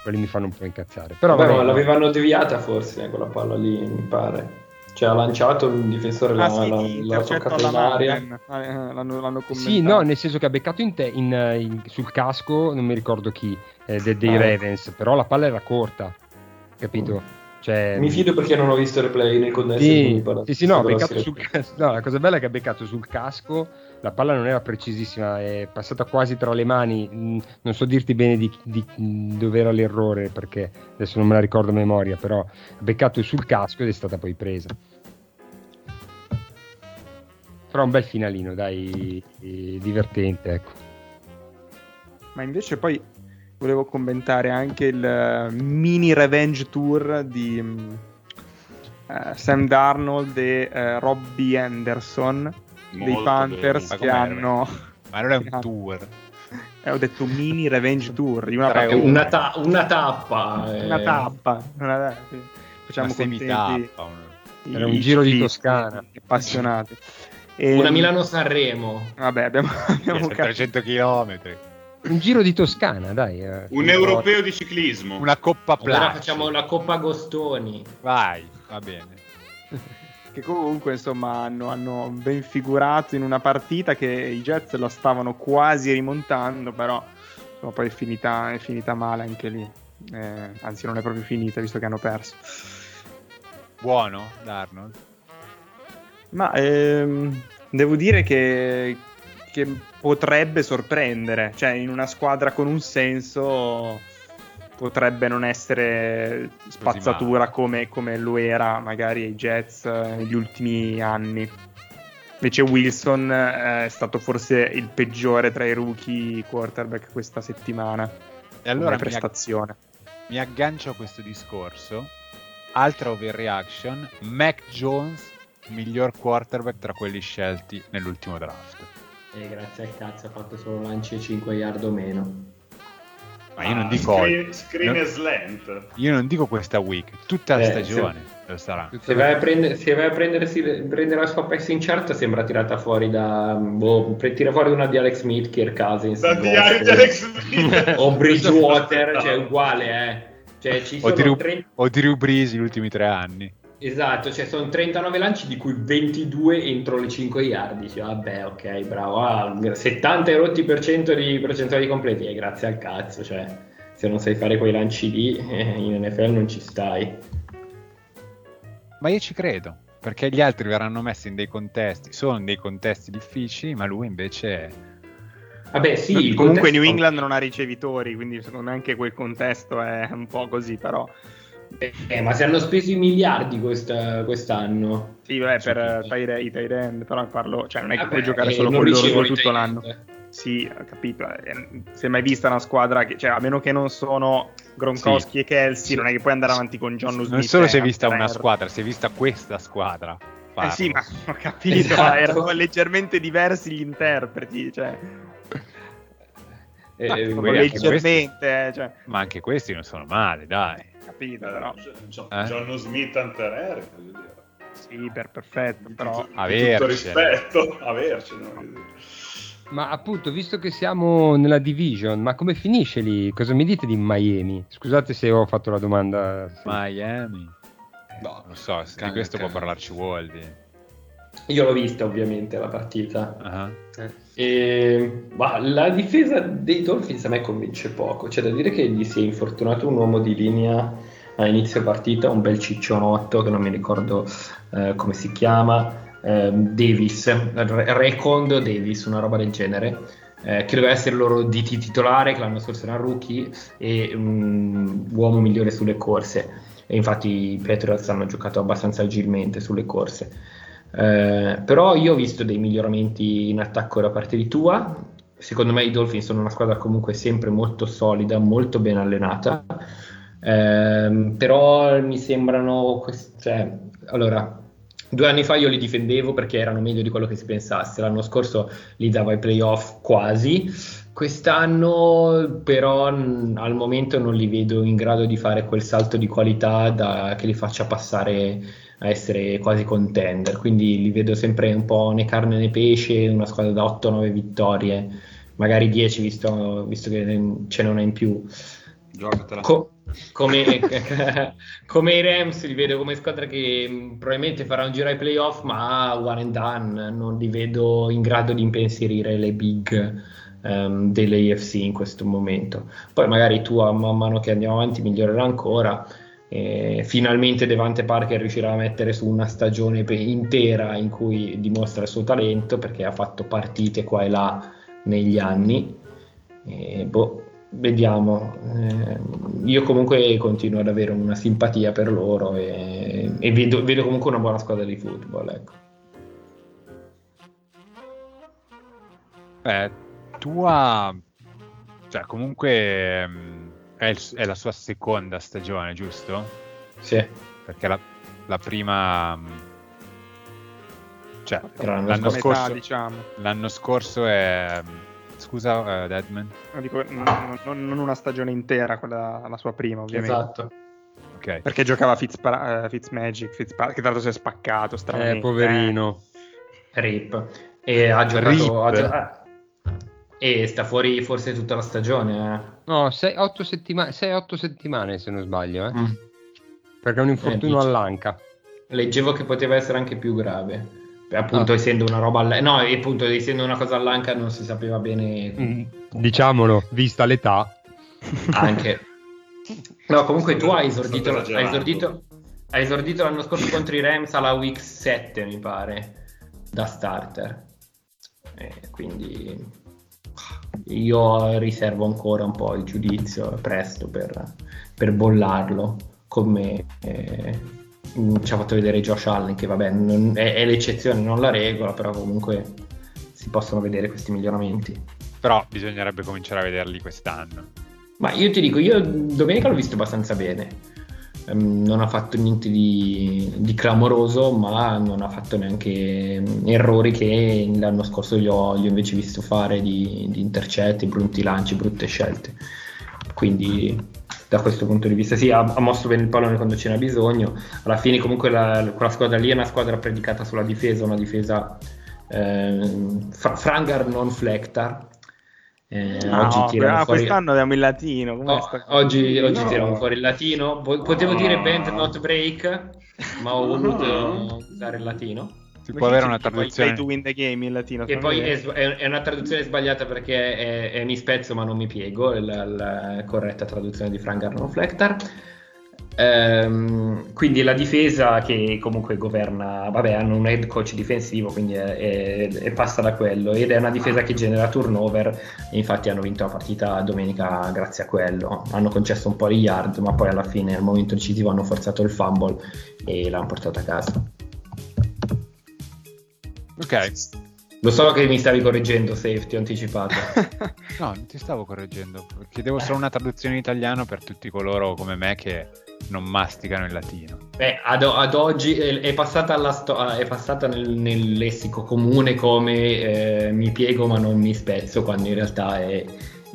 quelli mi fanno un po' incazzare. Però Vabbè, vabbè, l'avevano deviata forse quella palla lì, mi pare. Cioè ha lanciato il difensore la, Ah sì, la, di l'ha intercetto toccata in aria. L'hanno, l'hanno commentato. Sì, no, nel senso che ha beccato in te, in, in- sul casco, non mi ricordo chi, eh, de- dei Ah. Ravens, però la palla era corta, capito? Cioè, Mi fido perché non ho visto il replay nei connessi. Sì, sì, sì, no, sul casco. No, la cosa bella è che ha beccato sul casco, la palla non era precisissima, è passata quasi tra le mani. mm, Non so dirti bene di, di- mm, dove era l'errore perché adesso non me la ricordo a memoria, però ha beccato sul casco ed è stata poi presa. Però un bel finalino, dai, eh, divertente, ecco. Ma invece poi volevo commentare anche il eh, mini revenge tour di eh, Sam Darnold e eh, Robbie Anderson dei Molto Panthers bene. che Ma hanno Ma non è un tour. Eh, ho detto mini revenge tour di una, una, ta- una tappa. Una eh. tappa. Una- Facciamo Una contenti un- Era un giro di Toscana. Appassionati. E- Una Milano-Sanremo. Vabbè, abbiamo, abbiamo Sono capito. 300 km. Un giro di Toscana, dai. eh. Un europeo di ciclismo. Una coppa Allora Plus. facciamo la Coppa Agostoni. Vai, va bene. che comunque insomma hanno, hanno ben figurato in una partita che i Jets la stavano quasi rimontando però insomma, poi è finita, è finita male anche lì Eh, anzi non è proprio finita visto che hanno perso Buono, Darnold. ma ehm, devo dire che, che potrebbe sorprendere cioè in una squadra con un senso potrebbe non essere spazzatura come, come lo era magari ai Jets eh, negli ultimi anni. Invece Wilson eh, è stato forse il peggiore tra i rookie quarterback questa settimana. E allora come mi, ag- prestazione. mi aggancio a questo discorso. Altra overreaction. Mac Jones, miglior quarterback tra quelli scelti nell'ultimo draft. E grazie al cazzo ha fatto solo lanci 5 yard o meno. Ma io non Ah, dico Screen, screen no. e slant. Io non dico questa week, tutta la Eh, stagione lo sarà. Se vai a, prendere, se vai a prendersi, prendere la sua passing chart sembra tirata fuori da... Boh, tira fuori una di Alex Smith, Kirk Cousins. Da di Alex Smith. o Bridgewater, cioè uguale, eh. Cioè ci O sono di, Ru- 30 o di Brees gli ultimi tre anni. Esatto, cioè sono 39 lanci di cui 22 entro le 5 yard. Dici, vabbè, ok, bravo. Ah, 70 e rotti per cento di percentuali completi. E grazie al cazzo, cioè, se non sai fare quei lanci lì, eh, in NFL non ci stai. Ma io ci credo, perché gli altri verranno messi in dei contesti, sono in dei contesti difficili, ma lui invece... Vabbè, sì. Comunque contesto- New England non ha ricevitori, quindi secondo me anche quel contesto è un po' così, però... Eh, ma se hanno speso i miliardi questa- quest'anno. Sì, vabbè, Sì, per i tight end, però parlo, cioè non è che Vabbè, puoi giocare eh, solo con loro tutto l'anno. Sì, ho capito. eh, Se mai vista una squadra che, cioè, a meno che non sono Gronkowski Sì. e Kelsey, Sì. non è che puoi andare avanti con John Smith. Non solo si è vista una squadra, si è vista questa squadra. Eh farlo. sì, ma ho capito, Esatto. ma erano leggermente diversi gli interpreti, cioè, Eh, Ah, eh, leggermente, eh, cioè, Ma anche questi non sono male, dai. Capito, però. John, Eh? John Smith Hunter Henry, voglio dire. Sì, per perfetto, però... Tutto- rispetto, avercene. voglio dire. Ma appunto, visto che siamo nella division, ma come finisce lì? Cosa mi dite di Miami? Scusate se ho fatto la domanda. sì. Miami. No, Non so, se di questo può cane. parlarci Woldi. Io l'ho vista ovviamente la partita. Ah. E, ma la difesa dei Dolphins a me convince poco. C'è da dire che gli si è infortunato un uomo di linea a inizio partita, un bel ciccionotto che non mi ricordo eh, come si chiama, ehm, Davis, Re- Recondo Davis, una roba del genere. eh, che doveva essere il loro DT titolare, che l'anno scorso era rookie e un uomo migliore sulle corse. E infatti i Patriots hanno giocato abbastanza agilmente sulle corse. Eh, però io ho visto dei miglioramenti in attacco da parte di Tua. Secondo me i Dolphins sono una squadra comunque sempre molto solida, molto ben allenata. Ehm, però mi sembrano. quest- cioè, allora, due anni fa io li difendevo perché erano meglio di quello che si pensasse. L'anno scorso li davo ai playoff quasi. Quest'anno, però, al momento non li vedo in grado di fare quel salto di qualità da- che li faccia passare a essere quasi contender. Quindi li vedo sempre un po' né carne né pesce, una squadra da 8-9 vittorie, magari 10 visto, visto che ce n'è una in più. Giocatela. Co- come, come i Rams li vedo come squadra che mh, probabilmente farà un giro ai playoff, ma one and done, non li vedo in grado di impensierire le big ehm, delle AFC in questo momento. Poi magari tu a man mano che andiamo avanti migliorerà ancora. E finalmente Devante Parker riuscirà a mettere su una stagione pe- intera in cui dimostra il suo talento perché ha fatto partite qua e là negli anni. E, boh, vediamo. Eh, io comunque continuo ad avere una simpatia per loro e, e vedo, vedo comunque una buona squadra di football. Ecco. Beh, tua... Cioè, comunque mh, è, il- è la sua seconda stagione, giusto? Sì. Perché la, la prima... mh, Cioè, l'anno l'anno Metà, scorso, diciamo. l'anno scorso è, scusa, uh, Deadman? No, dico, non, non, una stagione intera, quella la sua prima, ovviamente. Esatto. Okay. Perché giocava Fitzpa- uh, Fitzmagic, Fitzpa- che tra l'altro si è spaccato, Eh, poverino. Rip. E ha giocato... Ha giocato e sta fuori forse tutta la stagione. Eh. No, 6-8 settima- settimane se non sbaglio. Eh. Mm. Perché è un infortunio eh, all'anca. Leggevo che poteva essere anche più grave. Appunto, ah. essendo una roba. All- no, appunto, essendo una cosa all'anca non si sapeva bene. Mm, diciamolo, vista l'età. Anche. No, comunque tu hai esordito, hai esordito, hai esordito l'anno scorso contro i Rams alla week 7, mi pare, da starter. Eh, quindi io riservo ancora un po' il giudizio, presto per, per bollarlo, come eh, ci ha fatto vedere Josh Allen, che vabbè non, è, è, l'eccezione, non la regola, però comunque si possono vedere questi miglioramenti. Però bisognerebbe cominciare a vederli quest'anno. Ma io ti dico, io domenica l'ho visto abbastanza bene Ehm, non ha fatto niente di, di, clamoroso, ma non ha fatto neanche errori che l'anno scorso gli ho, gli ho invece visto fare di, di, intercetti, brutti lanci, brutte scelte. Quindi da questo punto di vista sì, ha, ha mosso bene il pallone quando ce n'è bisogno. Alla fine comunque la, quella squadra lì è una squadra predicata sulla difesa, una difesa eh, Frangar non Flectar, eh, no, oggi tirano fuori... quest'anno abbiamo il latino. Oh, oggi, oggi no. tirano fuori il latino. Potevo no. dire band not break, ma ho voluto usare il latino. Si può avere una traduzione. to win the game in latino. Che poi è, è, una traduzione sbagliata perché è, è mi spezzo ma non mi piego. La, la corretta traduzione di Frank Arnold Flectar. Ehm, quindi la difesa che comunque governa, vabbè, hanno un head coach difensivo, quindi è, è, è passa da quello ed è una difesa che genera turnover. E infatti hanno vinto la partita domenica grazie a quello. Hanno concesso un po' di yard, ma poi alla fine al momento decisivo hanno forzato il fumble e l'hanno portato a casa. Ok. Lo so che mi stavi correggendo, safety anticipato. no, non ti stavo correggendo. Chiedevo solo una traduzione in italiano per tutti coloro come me che non masticano il latino. Beh, ad, ad oggi è passata, sto- è passata nel, nel, lessico comune come eh, mi piego ma non mi spezzo, quando in realtà è,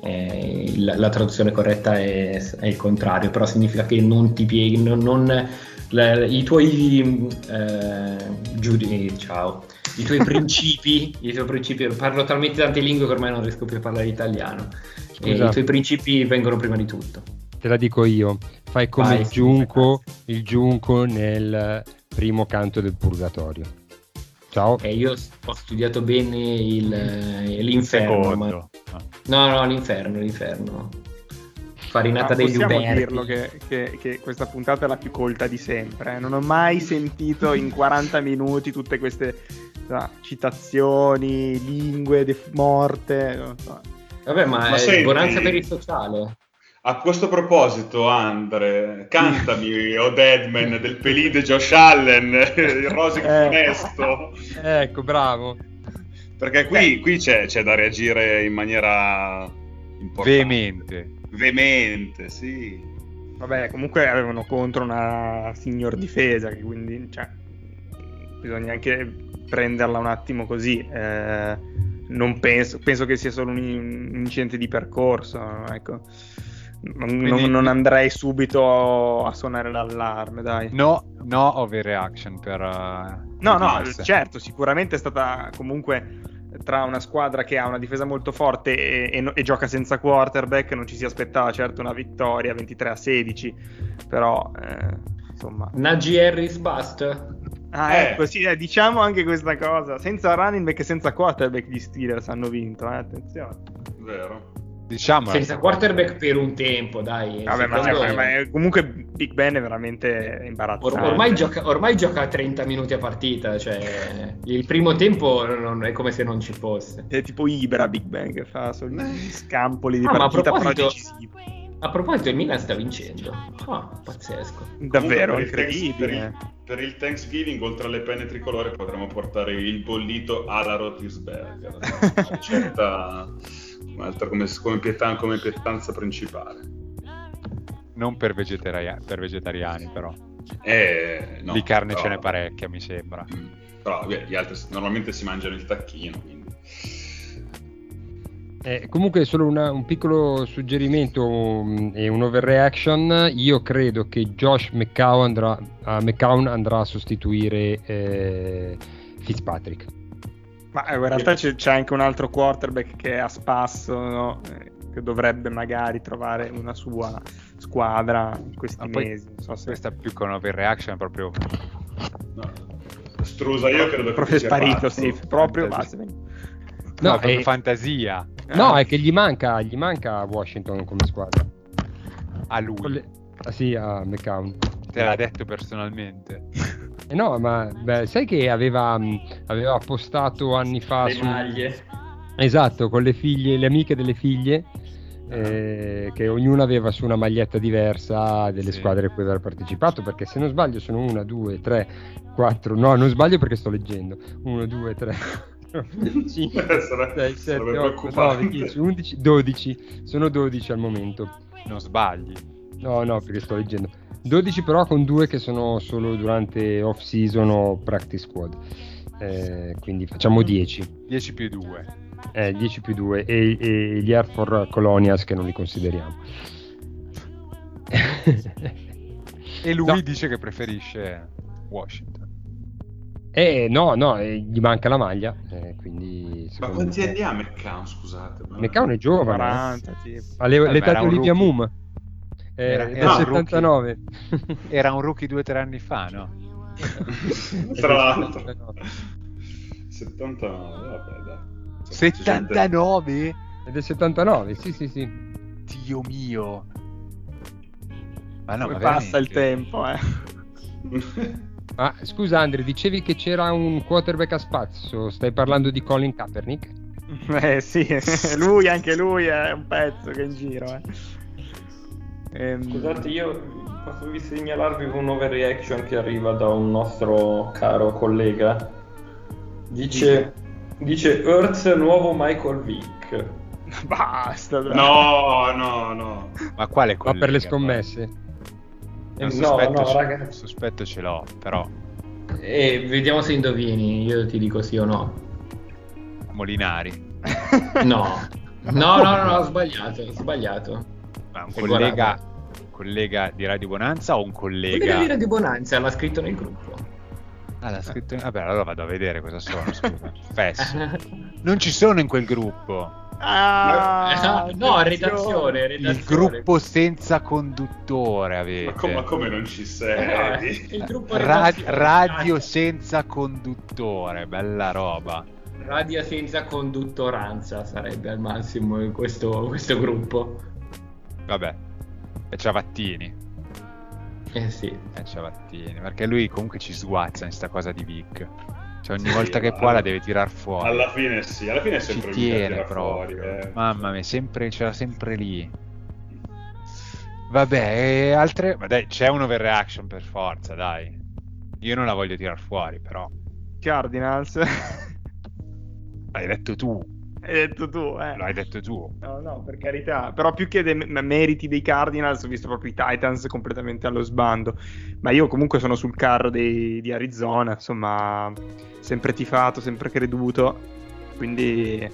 è, la, la, traduzione corretta è, il contrario, però significa che non ti pieghi, non, non la, i tuoi eh, giudi- ciao, i tuoi principi, i tuoi principi, parlo talmente tante lingue che ormai non riesco più a parlare italiano, i tuoi principi vengono prima di tutto te la dico io, fai come Vai, il, giunco, il giunco nel primo canto del purgatorio. Ciao. Eh, io ho studiato bene il, l'inferno. Ma... No, no, l'inferno, l'inferno. Farinata ah, degli Uberti. dirlo che, che, che, questa puntata è la più colta di sempre. Eh. Non ho mai sentito in 40 minuti tutte queste no, citazioni, lingue def- morte. Non so. Vabbè, ma, ma è senti... bonanza per il sociale. A questo proposito, Andre, cantami O Deadman del Pelide Josh Allen, il Rosic eh, funesto. Ecco, bravo. Perché qui, qui c'è, c'è, da reagire in maniera importante. Veemente. Veemente, sì. Vabbè, comunque avevano contro una signor difesa, che quindi cioè, bisogna anche prenderla un attimo così. Eh, non penso, penso che sia solo un, un incidente di percorso, ecco non, Quindi, non, andrei subito a suonare l'allarme, dai. No, no overreaction per... Uh, no, no, certo, sicuramente è stata comunque tra una squadra che ha una difesa molto forte e, e, e, gioca senza quarterback non ci si aspettava certo una vittoria 23 a 16 però eh, insomma. Najee Harris bust? Ah eh. ecco sì eh, diciamo anche questa cosa. Senza running back e senza quarterback gli Steelers hanno vinto eh, attenzione. Vero Diciamo, senza quarterback per un tempo, dai. Vabbè, ma, cioè, ma comunque Big Ben è veramente imbarazzante. Or- ormai, gioca, ormai gioca 30 minuti a partita, cioè il primo tempo non, è come se non ci fosse. È tipo Ibra Big Ben che fa solo scampoli di ah, partita però decisivi. A proposito, il Milan sta vincendo. Ah, pazzesco. Davvero, per incredibile. Il per, il, per, il, Thanksgiving, oltre alle penne tricolore, potremmo portare il bollito alla Rotisberger. Ricetta un'altra come, come, pietan- come pietanza principale. Non per, vegetari- per vegetariani, però. Eh, no, di carne però, ce n'è parecchia, mi sembra. Però gli altri normalmente si mangiano il tacchino, quindi... Eh, comunque solo una, un piccolo suggerimento um, e un overreaction. Io credo che Josh McCown andrà, uh, McCown andrà a sostituire eh, Fitzpatrick. Ma eh, in realtà c'è, c'è, anche un altro quarterback che è a spasso, no? eh, che dovrebbe magari trovare una sua squadra in questi Ma mesi. So se... Questa più un overreaction proprio... No. Strusa, io credo che proprio sparito, sì, proprio basta. No, no è fantasia. No, è che gli manca, gli manca Washington come squadra. A lui? Le... Ah, sì, a McCown. Te l'ha detto personalmente. Eh no, ma beh, sai che aveva, aveva postato anni fa le su... maglie. Esatto, con le figlie, le amiche delle figlie, eh, che ognuna aveva su una maglietta diversa delle sì. squadre a cui aveva partecipato, perché se non sbaglio sono una, due, tre, quattro, no, non sbaglio perché sto leggendo, uno, due, tre, 5, 6, 7, 8, 9, 10, 11, 12. Sono 12 al momento. Non sbagli. No, no, perché sto leggendo. 12 però con due che sono solo durante off season o practice squad. Eh, quindi facciamo 10. 10 più 2. Eh, 10 più 2 e, e gli Air for Colonias che non li consideriamo. e lui no. dice che preferisce Washington. Eh, no, no, eh, gli manca la maglia. Eh, quindi, Ma quanti anni ha McCown? Scusate. McCown è giovane. 40, eh. Ha le, l'età di Olivia Moom. Eh, era, era 79. era un rookie due o tre anni fa, no? Tra l'altro. 79, vabbè, dai. 79? È del 79, sì, sì, sì. Dio mio. Ma no, Come ma passa il tempo, eh. Ah, scusa Andre, dicevi che c'era un quarterback a spazio, stai parlando di Colin Kaepernick? Eh sì, lui, anche lui è un pezzo che è in giro. Eh. Ehm... Scusate, io posso vi segnalarvi un overreaction che arriva da un nostro caro collega. Dice, dice Earth nuovo Michael Vick. Basta. Dai. No, no, no. Ma quale collega? Ma per le scommesse? Un sospetto, no, no, raga... sospetto ce l'ho, però. E vediamo se indovini, io ti dico sì o no. Molinari. no. No, no, no, no, ho sbagliato, ho sbagliato. Ma un collega, collega, di Radio Bonanza o un collega... collega di Radio Bonanza, l'ha scritto nel gruppo. Ah, l'ha scritto in... Vabbè, allora vado a vedere cosa sono, scusa. Fesso. Non ci sono in quel gruppo. Ah, no, redazione, redazione, Il gruppo senza conduttore avete. Ma, com- ma come non ci sei? Eh, Ra- radio senza conduttore, bella roba. Radio senza conduttoranza sarebbe al massimo questo, questo gruppo. Vabbè, e Ciavattini. Eh sì. E Ciavattini, perché lui comunque ci sguazza in sta cosa di Vic. Cioè, ogni sì, volta che può la deve tirar fuori. Alla fine sì, alla fine è sempre Ci tiene proprio. Fuori, eh. Mamma mia, sempre, c'era sempre lì. Vabbè, e altre... Ma dai, c'è un overreaction per forza, dai. Io non la voglio tirar fuori, però. Cardinals. L'hai detto tu. Hai detto tu, eh. L'hai detto tu. No, no, per carità. Però più che dei meriti dei Cardinals, ho visto proprio i Titans completamente allo sbando. Ma io comunque sono sul carro dei, di Arizona, insomma, sempre tifato, sempre creduto. Quindi,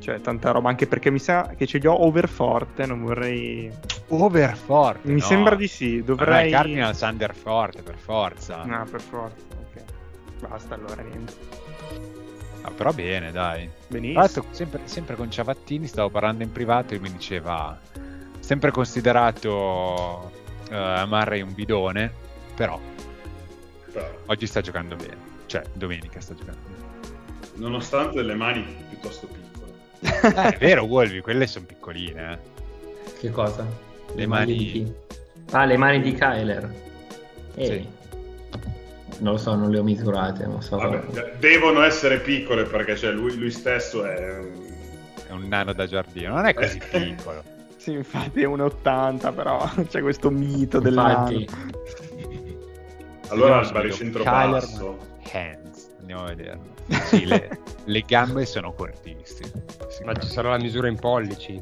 cioè, tanta roba. Anche perché mi sa che ce li ho overforte, non vorrei... Overforte? Mi no. sembra di sì, dovrei... Ma Cardinals underforte, per forza. No, per forza, ok. Basta allora, niente. Ah, però bene, dai. Benissimo. sempre, sempre, con Ciavattini stavo parlando in privato e mi diceva sempre considerato uh, Murray un bidone, però, però oggi sta giocando bene. Cioè, domenica sta giocando bene. Nonostante le mani piuttosto piccole. eh, è vero, Wolvi, quelle sono piccoline. Eh. Che cosa? Le, le mani... mani... di chi? Ah, le mani di Kyler. Eh. Sì non lo so, non le ho misurate. Non so Vabbè, devono essere piccole perché cioè, lui, lui, stesso è... è un nano da giardino, non è così eh. piccolo. sì, infatti è 1,80, però c'è questo mito infatti... Allora al baricentro basso. Hands, andiamo a vedere. Sì, le, le, gambe sono cortissime. Ma ci sarà la misura in pollici.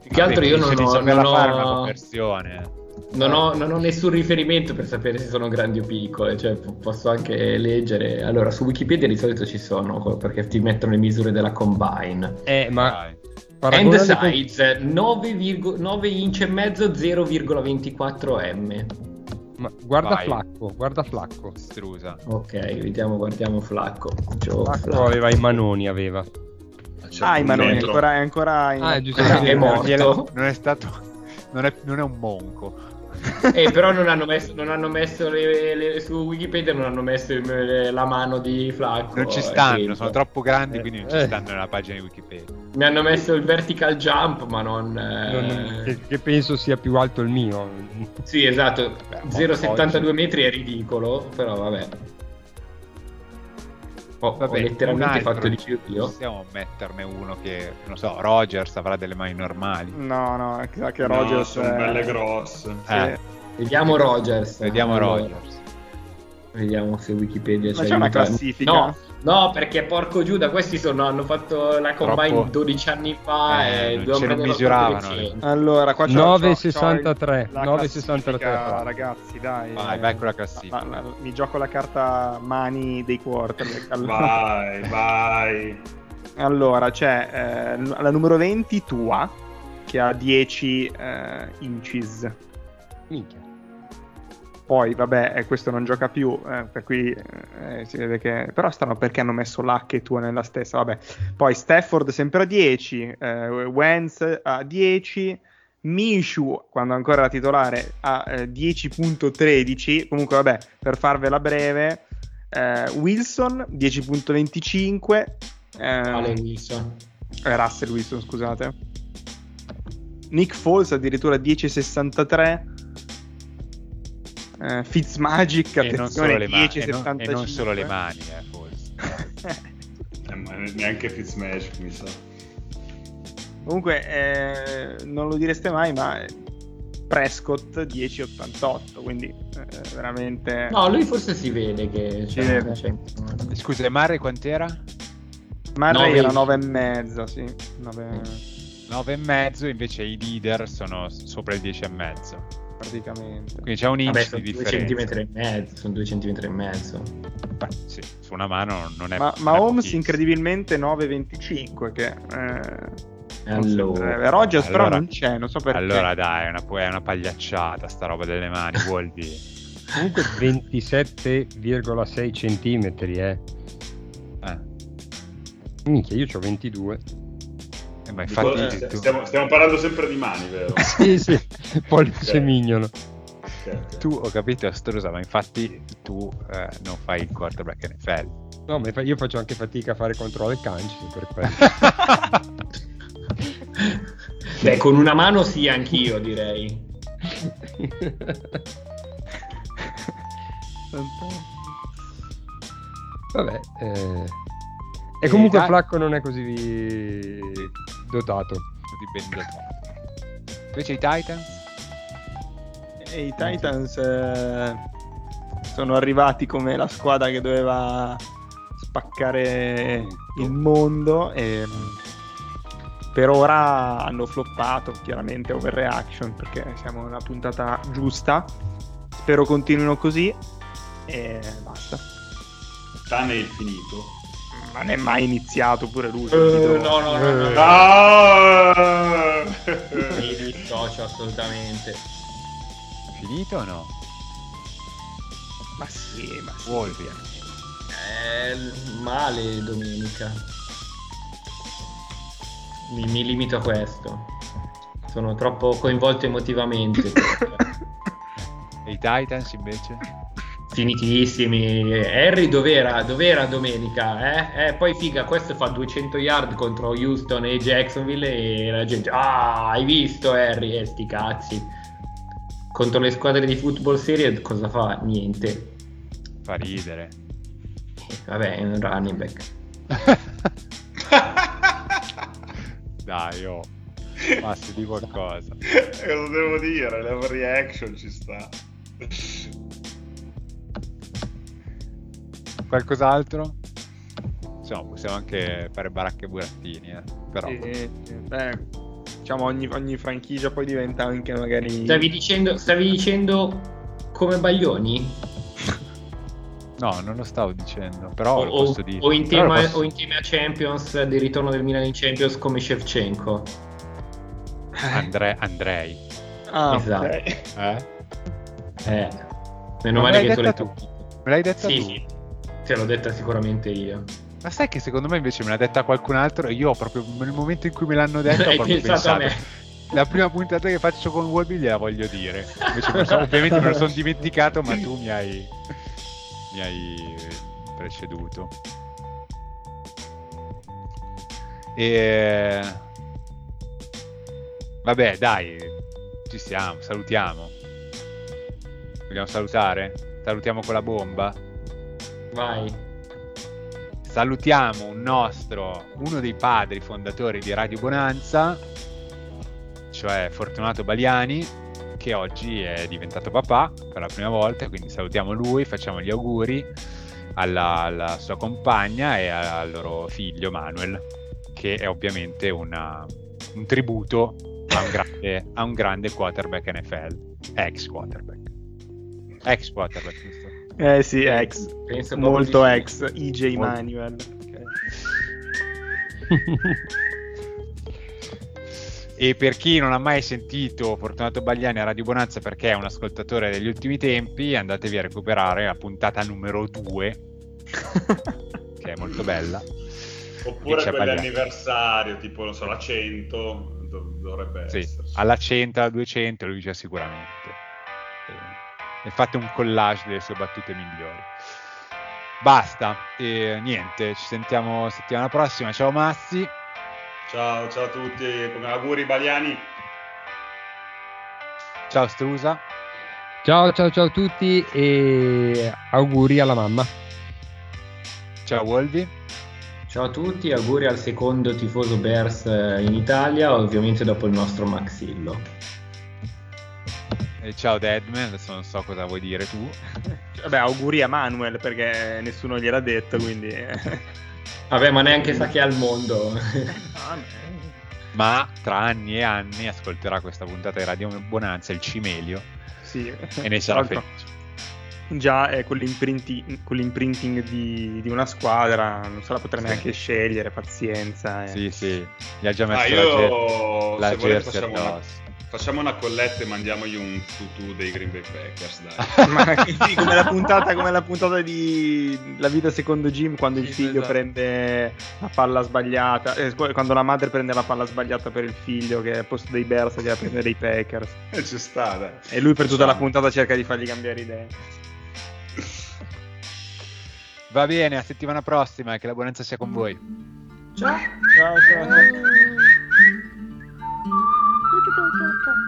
Più che altro io non ho... Non ho... fare una conversione non ho, non ho, nessun riferimento per sapere se sono grandi o piccole, cioè posso anche leggere. Allora, su Wikipedia di solito ci sono perché ti mettono le misure della combine. Eh, ma End size 9, 9 inch e mezzo 0,24 m. Ma guarda Vai. Flacco, guarda Flacco. Strusa. Ok, vediamo, guardiamo Flacco. Gio, Flacco, Flacco aveva i manoni, aveva. Ah, i manoni, ancora, ancora in... Ah, giusto, è morto. Non è stato... Non è, non è un monco eh, però non hanno messo, non hanno messo le, le, su Wikipedia non hanno messo il, la mano di Flacco. Non ci stanno, sono troppo grandi, quindi non ci eh. stanno nella pagina di Wikipedia. Mi hanno messo il vertical jump, ma non. non che, che, penso sia più alto il mio. Sì, esatto. 0,72 metri è ridicolo, però vabbè. Ho, Vabbè, ho letteralmente fatto di più io. Possiamo metterne uno che, non so, Rogers avrà delle mani normali. No, no, è che Rogers no, sono è... belle grosse. Eh. Vediamo Rogers. Vediamo allora. Rogers. Vediamo se Wikipedia c'è una classifica. No, No, perché porco Giuda, questi sono, hanno fatto la combine Troppo... 12 anni fa eh, e non ce ne misuravano. Allora, qua c'è 9,63. 9,63. Ragazzi, dai. Vai, vai con la classifica. Ah, mi gioco la carta mani dei quarterback. Allora. Vai, vai. Allora, c'è eh, la numero 20 tua, che ha 10 eh, inches. Minchia. Poi, vabbè, eh, questo non gioca più, eh, per cui eh, si vede che... Però stanno perché hanno messo l'H e tu nella stessa, vabbè. Poi Stafford sempre a 10, eh, Wentz a 10, Minshew, quando ancora era titolare, a 10.13. Comunque, vabbè, per farvela breve, eh, Wilson 10.25. Eh, Wilson. Russell Wilson, scusate. Nick Foles addirittura 10.63 uh, Fitzmagic e non solo le, mani, e non, e non solo le mani eh, forse. Eh, neanche Fitzmagic mi sa. Comunque eh, non lo direste mai ma Prescott 1088 quindi eh, veramente no lui forse si vede che vede. C'è... scusa Mare quant'era? Mare era 9 e mezzo sì 9... 9 e mezzo invece i leader sono sopra il 10 e mezzo praticamente. Quindi c'è un inch Vabbè, di differenza. Centimetri e mezzo, sono due centimetri e mezzo. Beh, sì, su una mano non è Ma, ma Holmes incredibilmente 9,25 che... Eh... Allora, Rogers allora, però non c'è, non so perché. Allora dai, è una, è una pagliacciata sta roba delle mani, vuol dire. Comunque 27,6 centimetri, eh. eh. Minchia, io ho 22. Eh, ma infatti Dico, tu... stiamo, stiamo, parlando sempre di mani, vero? sì, sì, pollice okay. mignolo. Okay, okay. Tu ho capito Astrosa, ma infatti tu eh, non fai il quarterback NFL. No, ma io faccio anche fatica a fare controllo canci per quello. Beh, con una mano sì, anch'io direi. Vabbè, eh... e comunque eh, Flacco non è così dotato. Di ben dotato. Invece i Titans? E i Titans eh, sono arrivati come la squadra che doveva spaccare il mondo e per ora hanno floppato, chiaramente overreaction perché siamo nella puntata giusta. Spero continuino così e basta. Tanne è non è mai iniziato pure lui. Uh, no, no, no, no. Ah! Mi dissocio assolutamente. Finito o no? Ma sì, ma sì. Wolvi. Eh, male domenica. Mi, mi limito a questo. Sono troppo coinvolto emotivamente. e i Titans invece? Finitissimi. Harry dov'era, dov'era domenica? Eh? Eh, poi figa, questo fa 200 yard contro Houston e Jacksonville e la gente, ah, hai visto Harry? E eh, sti cazzi. Contro le squadre di football serie cosa fa? Niente. Fa ridere. Vabbè, è un running back. Dai, oh. Passi di qualcosa. Lo devo dire, l'overreaction ci sta. Qualcos'altro? Insomma, possiamo anche fare baracche burattini, eh. Però... Sì, beh, diciamo ogni, ogni, franchigia poi diventa anche magari... Stavi dicendo, stavi dicendo come Baglioni? No, non lo stavo dicendo, però o, lo posso dire. O in, tema, posso... o in tema Champions, del ritorno del Milan in Champions come Shevchenko. Andre- Andrei. Ah, Esatto. ok. Eh? Eh, meno Ma male che tu l'hai tu. Me l'hai detta Sì, tu? sì, te l'ho detta sicuramente io. Ma sai che secondo me invece me l'ha detta qualcun altro e io proprio nel momento in cui me l'hanno detta ho proprio pensato a pensato. me. La prima puntata che faccio con Wolby gliela voglio dire. Me so- ovviamente me lo sono dimenticato, ma tu mi hai, mi hai preceduto. E... Vabbè, dai, ci siamo, salutiamo. Vogliamo salutare? Salutiamo con la bomba. Vai. Salutiamo un nostro, uno dei padri fondatori di Radio Bonanza, cioè Fortunato Baliani, che oggi è diventato papà per la prima volta, quindi salutiamo lui, facciamo gli auguri alla, alla sua compagna e al loro figlio Manuel, che è ovviamente una- un tributo a un, grande, a un grande quarterback NFL, ex quarterback. Ex quarterback? Eh sì, ex. Penso Molto ex. EJ Molto. Manuel. Ok. E per chi non ha mai sentito Fortunato Bagliani a Radio Bonanza perché è un ascoltatore degli ultimi tempi, andatevi a recuperare la puntata numero 2, che è molto bella. Oppure quell'anniversario, tipo, non so, la 100, dov- dovrebbe Sì, essere. alla 100, alla 200 lui c'è sicuramente. E, fate un collage delle sue battute migliori. Basta, e niente, ci sentiamo settimana prossima. Ciao Massi, Ciao, ciao a tutti, con auguri Baliani. ciao Strusa, Ciao ciao ciao a tutti e auguri alla mamma. ciao Wolvi, Ciao a tutti, auguri al secondo tifoso Bears eh, in Italia, ovviamente dopo il nostro Maxillo. E ciao Deadman, adesso non so cosa vuoi dire tu. Vabbè, auguri a Manuel perché nessuno gliel'ha detto, quindi... eh. Vabbè, ma neanche sa che è al mondo. Ah, Ma tra anni e anni ascolterà questa puntata di Radio Bonanza, il Cimelio, sì. e ne sarà felice. Già è con, l'imprinti- con l'imprinting di, di una squadra, non se la potrà Sì. neanche scegliere, pazienza. eh. Sì, sì, gli ha già Ah, messo la, ge- io, la se volete, jersey facciamo una, addosso. Facciamo una colletta e mandiamogli un tutù dei Green Bay Packers, dai. Ma sì, come la puntata, come la puntata di La vita secondo Jim quando il figlio esatto. prende la palla sbagliata, eh, quando la madre prende la palla sbagliata per il figlio che al posto dei Bears deve prendere dei Packers. Eh, Ci sta, dai. E lui per tutta la puntata cerca di fargli cambiare idea. Va bene, a settimana prossima e che la buonanza sia con voi. Ciao, ciao, ciao. yo, yo, yo.